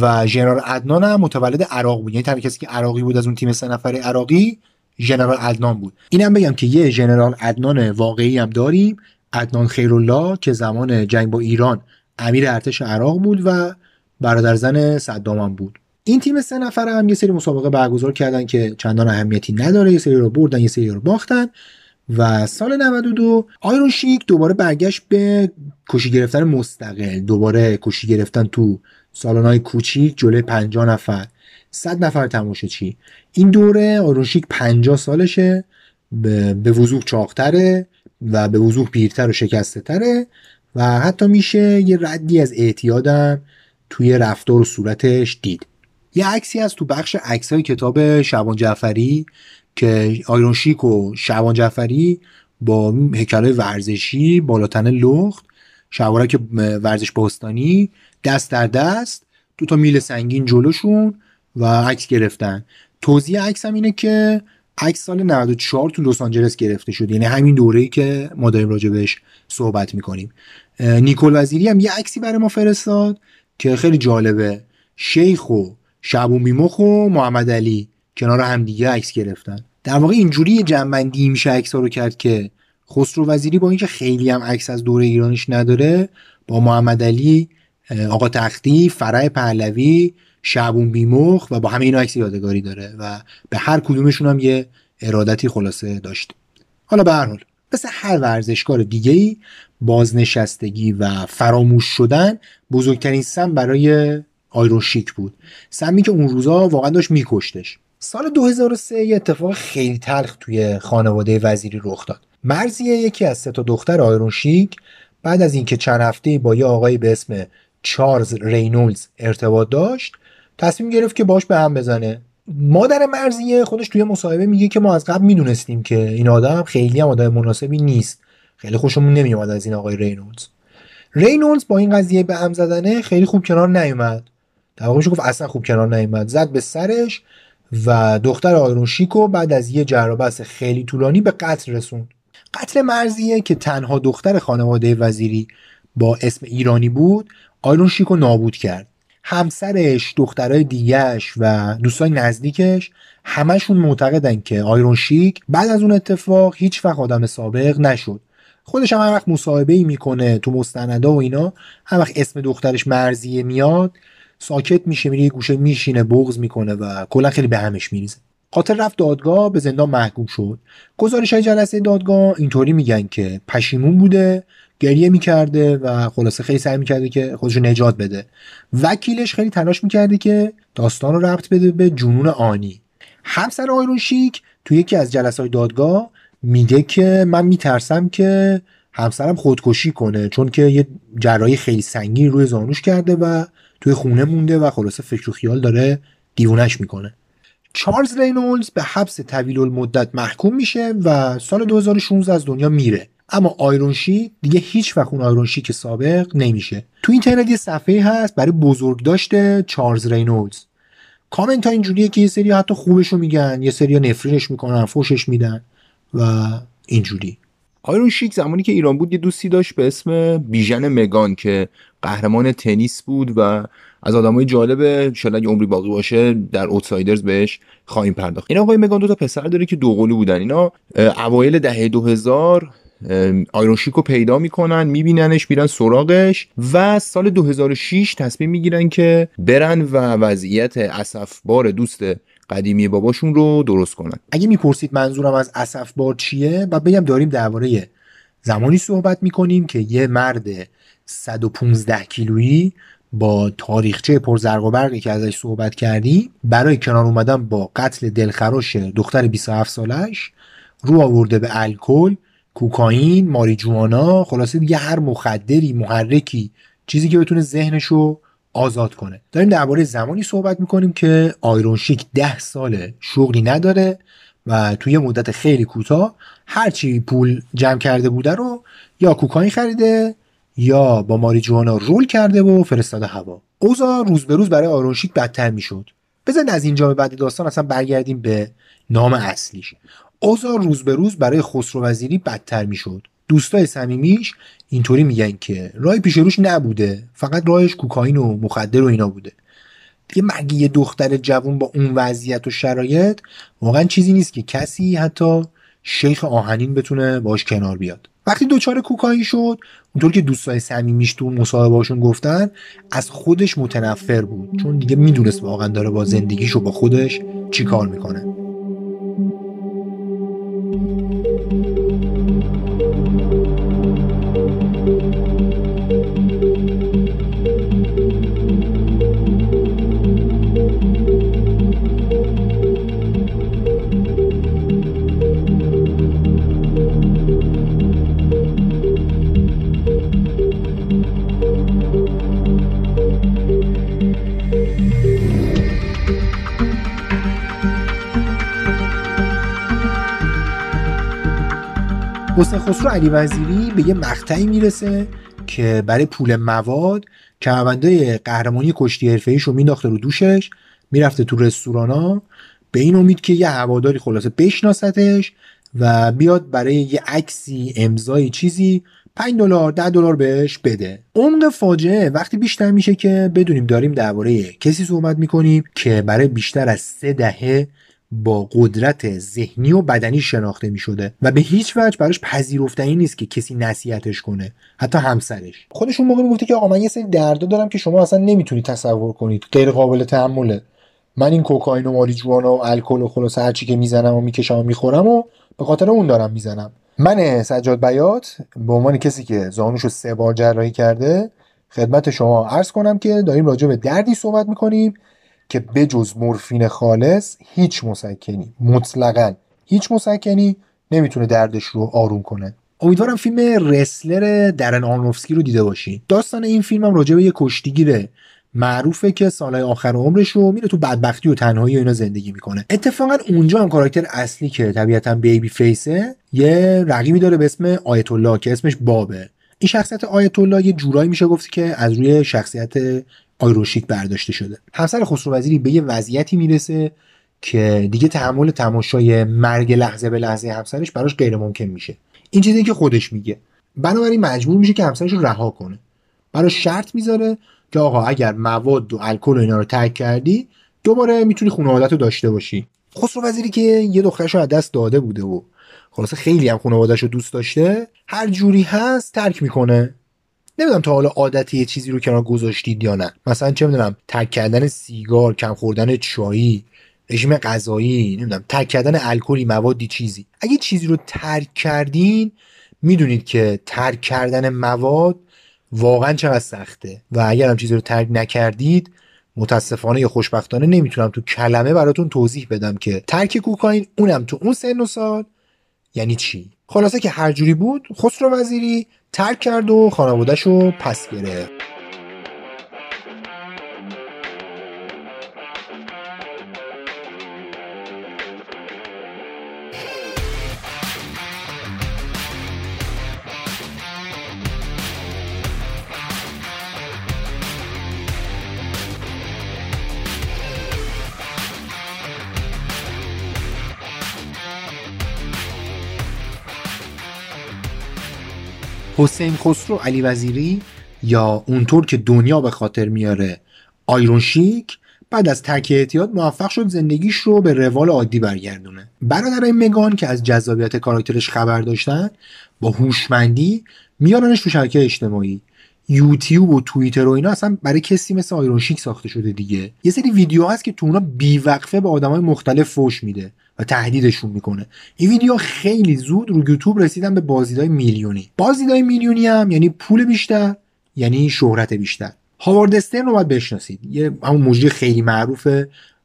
S1: و ژنرال عدنان هم متولد عراق بود. یعنی تنها کسی که عراقی بود از اون تیم سه نفره عراقی ژنرال عدنان بود. اینم بگم که یه ژنرال عدنان واقعی هم داریم عدنان خیرالله که زمان جنگ با ایران امیر ارتش عراق بود و برادر زن صدام بود. این تیم سه نفره هم یه سری مسابقه برگزار کردن که چندان اهمیتی نداره. یه سری رو بردن یه سری رو باختن و سال 92 آیرون شیک دوباره برگشت به کشی گرفتن مستقل. دوباره کشی گرفتن تو سالن‌های کوچیک جلوی 50 نفر. 100 نفر تماشاچی این دوره آیرون شیک 50 سالشه به, وضوح چاقتره و به وضوح پیرتر و شکسته تره و حتی میشه یه ردی از اعتیادم توی رفتار و صورتش دید. یه عکسی از تو بخش عکس های کتاب شبان جعفری که آیرون شیک و شبان جعفری با هیکلای ورزشی بالاتن لخت شوارک ورزش باستانی دست در دست دو تا میل سنگین جلوشون و عکس گرفتن. توضیح عکس هم اینه که عکس سال 94 تو لس آنجلس گرفته شد. یعنی همین دوره‌ای که ما داریم راجبش صحبت می‌کنیم. نیکول وزیری هم یه عکسی برای ما فرستاد که خیلی جالبه. شیخ و شبو میمخ و محمد علی کنار همدیگه عکس گرفتن. در واقع اینجوری جنبندی میشه عکس رو کرد که خسرو وزیری با اینکه خیلی هم عکس از دوره ایرانش نداره با محمد علی آقا تختی فرع پهلوی شعبون بیمخ و با همه اینا عکس یادگاری داره و به هر کدومشون هم یه ارادتی خلاصه داشت حالا به هر حال مثل هر ورزشکار دیگه بازنشستگی و فراموش شدن بزرگترین سم برای آیرون شیک بود. سمی که اون روزا واقعا داشت میکشتش. سال 2003 یه اتفاق خیلی تلخ توی خانواده وزیری رخ داد. مرزیه یکی از سه تا دختر آیرون شیک بعد از اینکه چند هفته با یه آقایی به اسم چارلز رینولدز ارتباط داشت تصمیم گرفت که باش به هم بزنه. مادر مرزیه خودش توی مصاحبه میگه که ما از قبل می‌دونستیم که این آدم خیلی هم آدم مناسبی نیست. خیلی خوشمون نمیومد از این آقای رینولدز. رینولدز با این قضیه به هم زدنه خیلی خوب کنار نیومد. در واقع گفت اصلا خوب کنار نیومد. زد به سرش و دختر آیرون شیکو بعد از یه جر خیلی طولانی به قتل رسوند. قتل مرزیه که تنها دختر خانواده وزیری با اسم ایرانی بود آیرون شیکو نابود کرد. همسرش دخترای دیگهش و دوستای نزدیکش همشون معتقدن که آیرون شیک بعد از اون اتفاق هیچ وقت آدم سابق نشد. خودش هم هر وقت مصاحبه ای می‌کنه تو مستندا و اینا هر وقت اسم دخترش مرزیه میاد ساکت میشه میره یه گوشه میشینه بغض می‌کنه و کلا خیلی به همش میریزه. قاتل رفت دادگاه به زندان محکوم شد. گزارش های جلسه دادگاه اینطوری میگن که پشیمون بوده گریه می‌کرده و خلاصه خیلی سعی می‌کرده که خودش نجات بده. وکیلش خیلی تلاش می‌کرده که داستان رو ربط بده به جنون آنی. همسر آیرون شیک تو یکی از جلسه های دادگاه میگه که من میترسم که همسرم خودکشی کنه چون که یه جراحی خیلی سنگین روی زانوش کرده و توی خونه مونده و خلاصه فکر و خیال داره دیوونش می‌کنه. چارلز رینولدز به حبس طویل المدت محکوم میشه و سال 2016 از دنیا میره. اما آیرون شیک دیگه هیچ وقت اون آیرون شیک سابق نمیشه. تو اینترنت یه صفحه هست برای بزرگداشت چارلز رینولدز. کامنت ها اینجوریه که یه سری حتی خوبشو میگن یه سری نفرینش می‌کنن فوشش میدن و اینجوری.
S8: آیرون شیک زمانی که ایران بود یه دوستی داشت به اسم بیژن مگان که قهرمان تنیس بود و از آدمای جالب شاید اگه عمری باقی باشه در اوتسایدرز بهش خواهیم پرداخت. این آقای مگان دو تا پسر داره که دوقلو بودن. اینا اوایل دهه 2000 آیرون رو پیدا می‌کنن میبیننش میرن سراغش و سال 2006 تصمیم می‌گیرن که برن و وضعیت اسفبار دوست قدیمی باباشون رو درست کنن.
S1: اگه می‌پرسید منظورم از اسفبار چیه و بگم داریم درباره زمانی صحبت می‌کنیم که یه مرد 115 کیلویی با تاریخچه پرزرق و برقی که ازش صحبت کردیم برای کنار اومدن با قتل دلخراش دختر 27 سالش رو آورده به الکل کوکائین ماریجوانا خلاصه دیگه هر مخدری محرکی چیزی که بتونه ذهنشو آزاد کنه. داریم درباره زمانی صحبت می‌کنیم که آیرون شیک ده ساله شغلی نداره و توی مدت خیلی کوتاه هرچی پول جمع کرده بوده رو یا کوکائین خریده یا با ماریجوانا رول کرده و فرستاده هوا. اوضاع روز به روز برای آیرون شیک بدتر می‌شد. بزن از اینجا به بعد داستان اصلا برگردیم به نام اصلیش. اوضاع روز به روز برای خسرو وزیری بدتر می‌شد. دوستای صمیمیش اینطوری میگن که راه پیش روش نبوده فقط راهش کوکائین و مخدر و اینا بوده. دیگه مگه یه دختر جوون با اون وضعیت و شرایط واقعا چیزی نیست که کسی حتی شیخ آهنین بتونه باش کنار بیاد؟ وقتی دوچار کوکائین شد اونطور که دوستای صمیمیش تو مصاحبهاشون گفتن از خودش متنفر بود. چون دیگه می‌دونست واقعا داره با زندگیشو با خودش چیکار می‌کنه. حسین خسرو علی وزیری به یه مقطعی می‌رسه که برای پول مواد کمربندای قهرمانی کشتی حرفه‌ایش رو مینداخته رو دوشش می‌رفته تو رستورانا. به این امید که یه هواداری خلاصه بشناستش و بیاد برای یه عکسی امضای چیزی 5 دلار 10 دلار بهش بده. عمق فاجعه وقتی بیشتر میشه که بدونیم داریم درباره کسی صحبت می‌کنیم که برای بیشتر از سه دهه با قدرت ذهنی و بدنی شناخته می شده و به هیچ وجه براش پذیرفتنی نیست که کسی نصیحتش کنه حتی همسرش. خودشون موقع می‌گفته که آقا من یه سری دردا دارم که شما اصلا نمی‌تونید تصور کنید غیر قابل تحمله. من این کوکائین و ماریجوانا و الکل و خلاص هر چی که می‌زنم و می‌کشم و می‌خورم و به خاطر اون دارم می‌زنم. من سجاد بیات به عنوان کسی که زانوش رو سه بار جراحی کرده خدمت شما عرض کنم که داریم راجع به دردی صحبت می‌کنیم. که بجز مورفین خالص هیچ مسکنی مطلقا هیچ مسکنی نمی‌تونه دردش رو آروم کنه. امیدوارم فیلم رسلر درن آرنوفسکی رو دیده باشین. داستان این فیلم هم راجع به یه کشتیگیره. معروفه که سالهای آخر عمرش رو میره تو بدبختی و تنهایی و اینا زندگی می‌کنه. اتفاقا اونجا هم کاراکتر اصلی که طبیعتا بیبی فیسه یه رقیبی داره به اسم آیت الله که اسمش بابه. این شخصیت آیت الله یه جورایی میشه گفت که از روی شخصیت آیروشیک برداشته شده. همسر خسرو وزیری به یه وضعیتی می‌رسه که دیگه تحمل تماشای مرگ لحظه به لحظه همسرش براش غیر ممکن میشه. این چیزی که خودش میگه. بنابراین مجبور میشه که همسرش رو رها کنه. براش شرط می‌ذاره که آقا اگر مواد و الکل و اینا رو ترک کردی دوباره می‌تونی خانوادت رو داشته باشی. خسرو وزیری که یه دخترش رو از دست داده بوده و خلاصه خیلی هم خانوادهش رو دوست داشته هر جوری هست ترک می‌کنه. نمی‌دونم تا حالا عادت یه چیزی رو کنار گذاشتید یا نه. مثلا چه می‌دونم ترک کردن سیگار کم خوردن چایی رژیم غذایی نمی‌دونم ترک کردن الکلی موادی چیزی. اگه چیزی رو ترک کردین می‌دونید که ترک کردن مواد واقعا چقدر سخته. و اگر هم چیزی رو ترک نکردید متاسفانه یا خوشبختانه نمی‌تونم تو کلمه براتون توضیح بدم که ترک کوکائین اونم تو اون سن و سال یعنی چی؟ خلاصه که هر جوری بود خسرو وزیری ترک کرد و خانوادهش رو پس گرفت. حسین خسرو علی وزیری یا اونطور که دنیا به خاطر میاره آیرون شیک بعد از ترک اعتیاد موفق شد زندگیش رو به روال عادی برگردونه. برادرای مگان که از جذابیت کاراکترش خبر داشتن با هوشمندی میارنش تو شبکه اجتماعی. یوتیوب و توییتر و اینا اصلا برای کسی مثل آیرون شیک ساخته شده دیگه. یه سری ویدیو هست که تو اونا بیوقفه به آدمای مختلف فوش میده و تهدیدشون می‌کنه. این ویدیو خیلی زود رو یوتیوب رسیدن به بازدیدهای میلیونی. بازدیدهای میلیونی هم یعنی پول بیشتر یعنی شهرت بیشتر. هاوارد استرن رو باید بشناسید. یه همون مجری خیلی معروف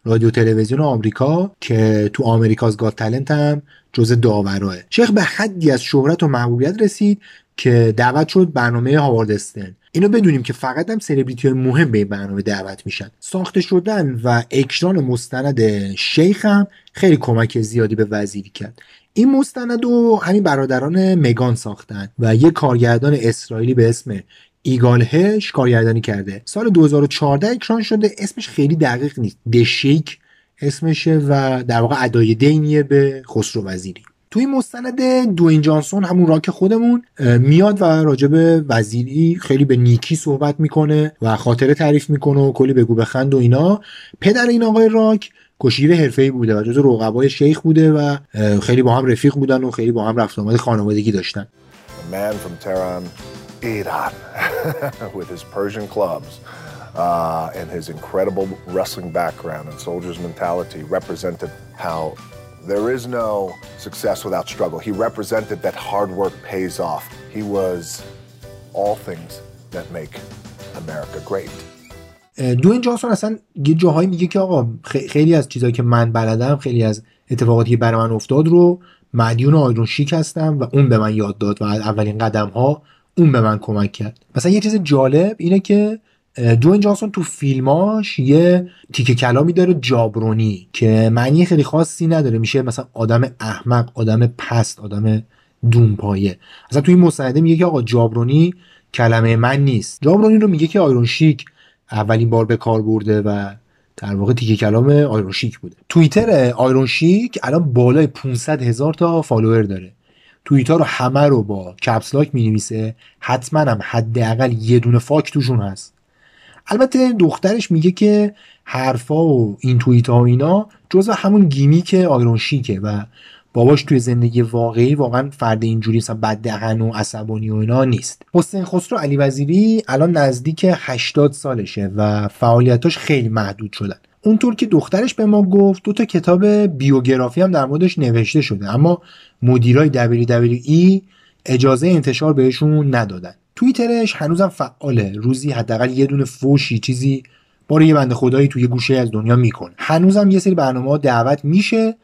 S1: رادیو تلویزیون آمریکا که تو آمریکاز گاد تالنت هم جزء داوراه. شیخ به حدی از شهرت و محبوبیت رسید که دعوت شد برنامه هاوارد استرن اینو بدونیم که فقط هم سلبریتی های مهم به این برنامه دعوت میشن. ساخته شدن و اکران مستند شیخ هم خیلی کمک زیادی به وزیری کرد. این مستند رو همین برادران مگان ساختن و یه کارگردان اسرائیلی به اسم ایگال هش کارگردانی کرده. سال 2014 اکران شده. اسمش خیلی دقیق نیست. دشیک اسمشه و در واقع ادای دینیه به خسرو وزیری. توی مستند دوین جانسون همون راک خودمون میاد و راجب وزیری خیلی به نیکی صحبت می‌کنه و خاطره تعریف می‌کنه و کلی بگو بخند و اینا. پدر این آقای راک کشیر حرفه‌ای بوده و جز رقبای شیخ بوده و خیلی با هم رفیق بودن و خیلی با هم رفت آمد خانوادگی داشتن.
S9: Man from Tehran, Iran, with his Persian clubs uh, and his incredible wrestling background and soldier's mentality represented how there is no success without struggle. He represented that hard work pays off. He was all things that make America great.
S1: دوین جانسون اصلا یه جاهایی میگه که آقا خیلی از چیزهایی که من بلدم خیلی از اتفاقاتی که برای من افتاد رو مدیون آیرون شیک هستم و اون به من یاد داد و اولین قدم ها اون به من کمک کرد مثلا یه چیز جالب اینه که دوین جانسون تو فیلماش یه تیکه کلامی داره جابرونی که معنی خیلی خاصی نداره. میشه مثلا آدم احمق آدم پست آدم دونپایه. اصلا تو این مستنده میگه که آقا jabroni کلمه من نیست. jabroni رو میگه که آیرون شیک اولین بار به کار برده و در واقع تیکه کلام آیرون شیک بوده. توییتر آیرون شیک الان بالای 500 هزار تا follower داره. توییتر رو همه رو با caps lock می نویسه حتما هم حداقل یه دونه fuck توشون هست. البته دخترش میگه که حرفا و این توییت ها و اینا جزو همون gimmick آیرون شیکه و باباش توی زندگی واقعی واقعا فرد اینجوری مثلا بددهن و عصبانی و اینا نیست. حسین خسرو علی وزیری الان نزدیک 80 سالشه و فعالیتاش خیلی محدود شدن. اونطور که دخترش به ما گفت دو تا کتاب بیوگرافی هم در موردش نوشته شده اما مدیرای WWE اجازه انتشار بهشون ندادن. توییترش هنوزم فعاله. روزی حداقل یه دونه فوشی چیزی باره یه بنده خدایی توی گوشه از دنیا می‌کنه. هنوزم یه سری برنامه دعوت میشه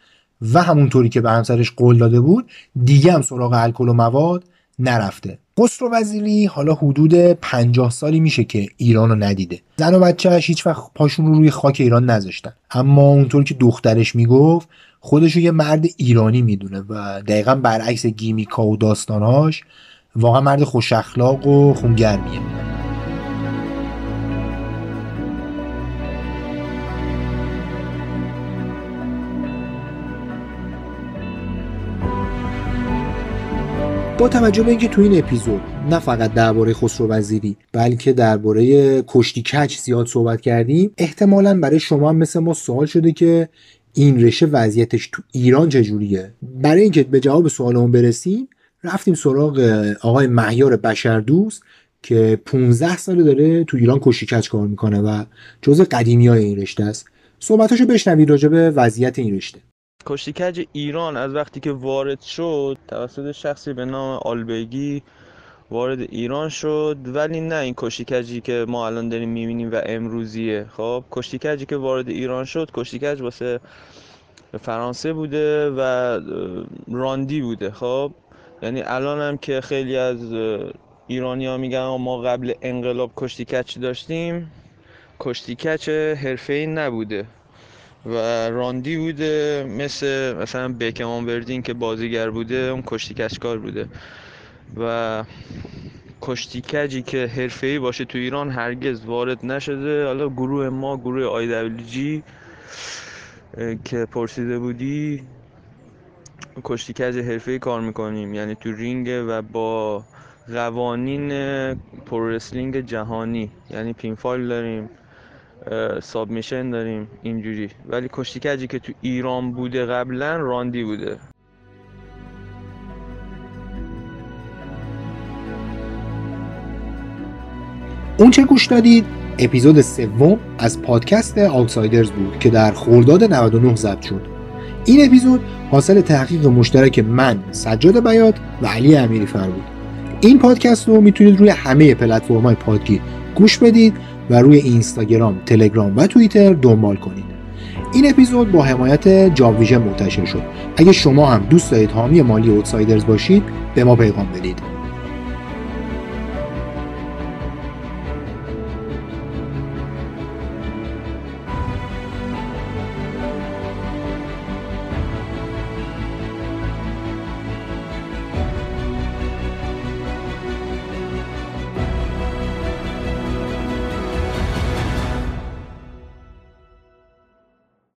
S1: و همونطوری که به همسرش قول داده بود دیگه هم سراغ الکل و مواد نرفته. خسرو وزیری حالا حدود 50 سالی میشه که ایرانو ندیده. زن و بچهش هیچ وقت پاشون رو روی خاک ایران نذاشتن. اما اونطور که دخترش می‌گفت خودش رو یه مرد ایرانی می‌دونه و دقیقا برعکس گیمیکا و داستاناش واقعا مرد خوش اخلاق و خونگرمیه. با توجه به اینکه تو این اپیزود نه فقط درباره خسرو وزیری بلکه درباره کشتی کچ زیاد صحبت کردیم احتمالا برای شما هم مثل ما سوال شده که این رشه وضعیتش تو ایران چجوریه؟ برای اینکه به جواب سوالمون برسیم رفتیم سراغ آقای مهیار بشردوست که 15 ساله داره تو ایران کشتی کچ کار می‌کنه و جز قدیمی های این رشته است. صحبتاشو بشنوید راجع به وضعیت این رشته.
S10: کشتی کج ایران از وقتی که وارد شد توسط شخصی به نام آلبگی وارد ایران شد ولی نه این کشتی کجی که ما الان داریم می‌بینیم و امروزیه. خب کشتی کجی که وارد ایران شد کشتی کج واسه فرانسه بوده و راندی بوده. خب یعنی الان هم که خیلی از ایرانی ها میگن ما قبل انقلاب کشتی کچ داشتیم کشتی کچ حرفه‌ای نبوده و راندی بوده مثل مثلا بیکمان بردین که بازیگر بوده اون کشتی کچکار بوده. و کشتی کجی که حرفه‌ای باشه تو ایران هرگز وارد نشده. حالا گروه ما گروه آی جی که پرسیده بودی کشتی کج حرفه‌ای کار می‌کنیم. یعنی تو رینگ و با قوانین pro wrestling جهانی. یعنی pinfall داریم submission داریم اینجوری. ولی کشتی کجی که تو ایران بوده قبلا راندی بوده.
S1: آنچه گوش دادید؟ اپیزود سوم از پادکست آوتسایدرز بود که در خرداد 99 ضبط شد. این اپیزود حاصل تحقیق مشترک من سجاد بیات و علی امیری فر بود این پادکست رو می‌تونید روی همه پلتفرم های پادگیر گوش بدید و روی اینستاگرام، تلگرام و توییتر دنبال کنید. این اپیزود با حمایت جاویژن منتشر شد. اگه شما هم دوست دارید حامی مالی اوتسایدرز باشید، به ما پیغام بدید.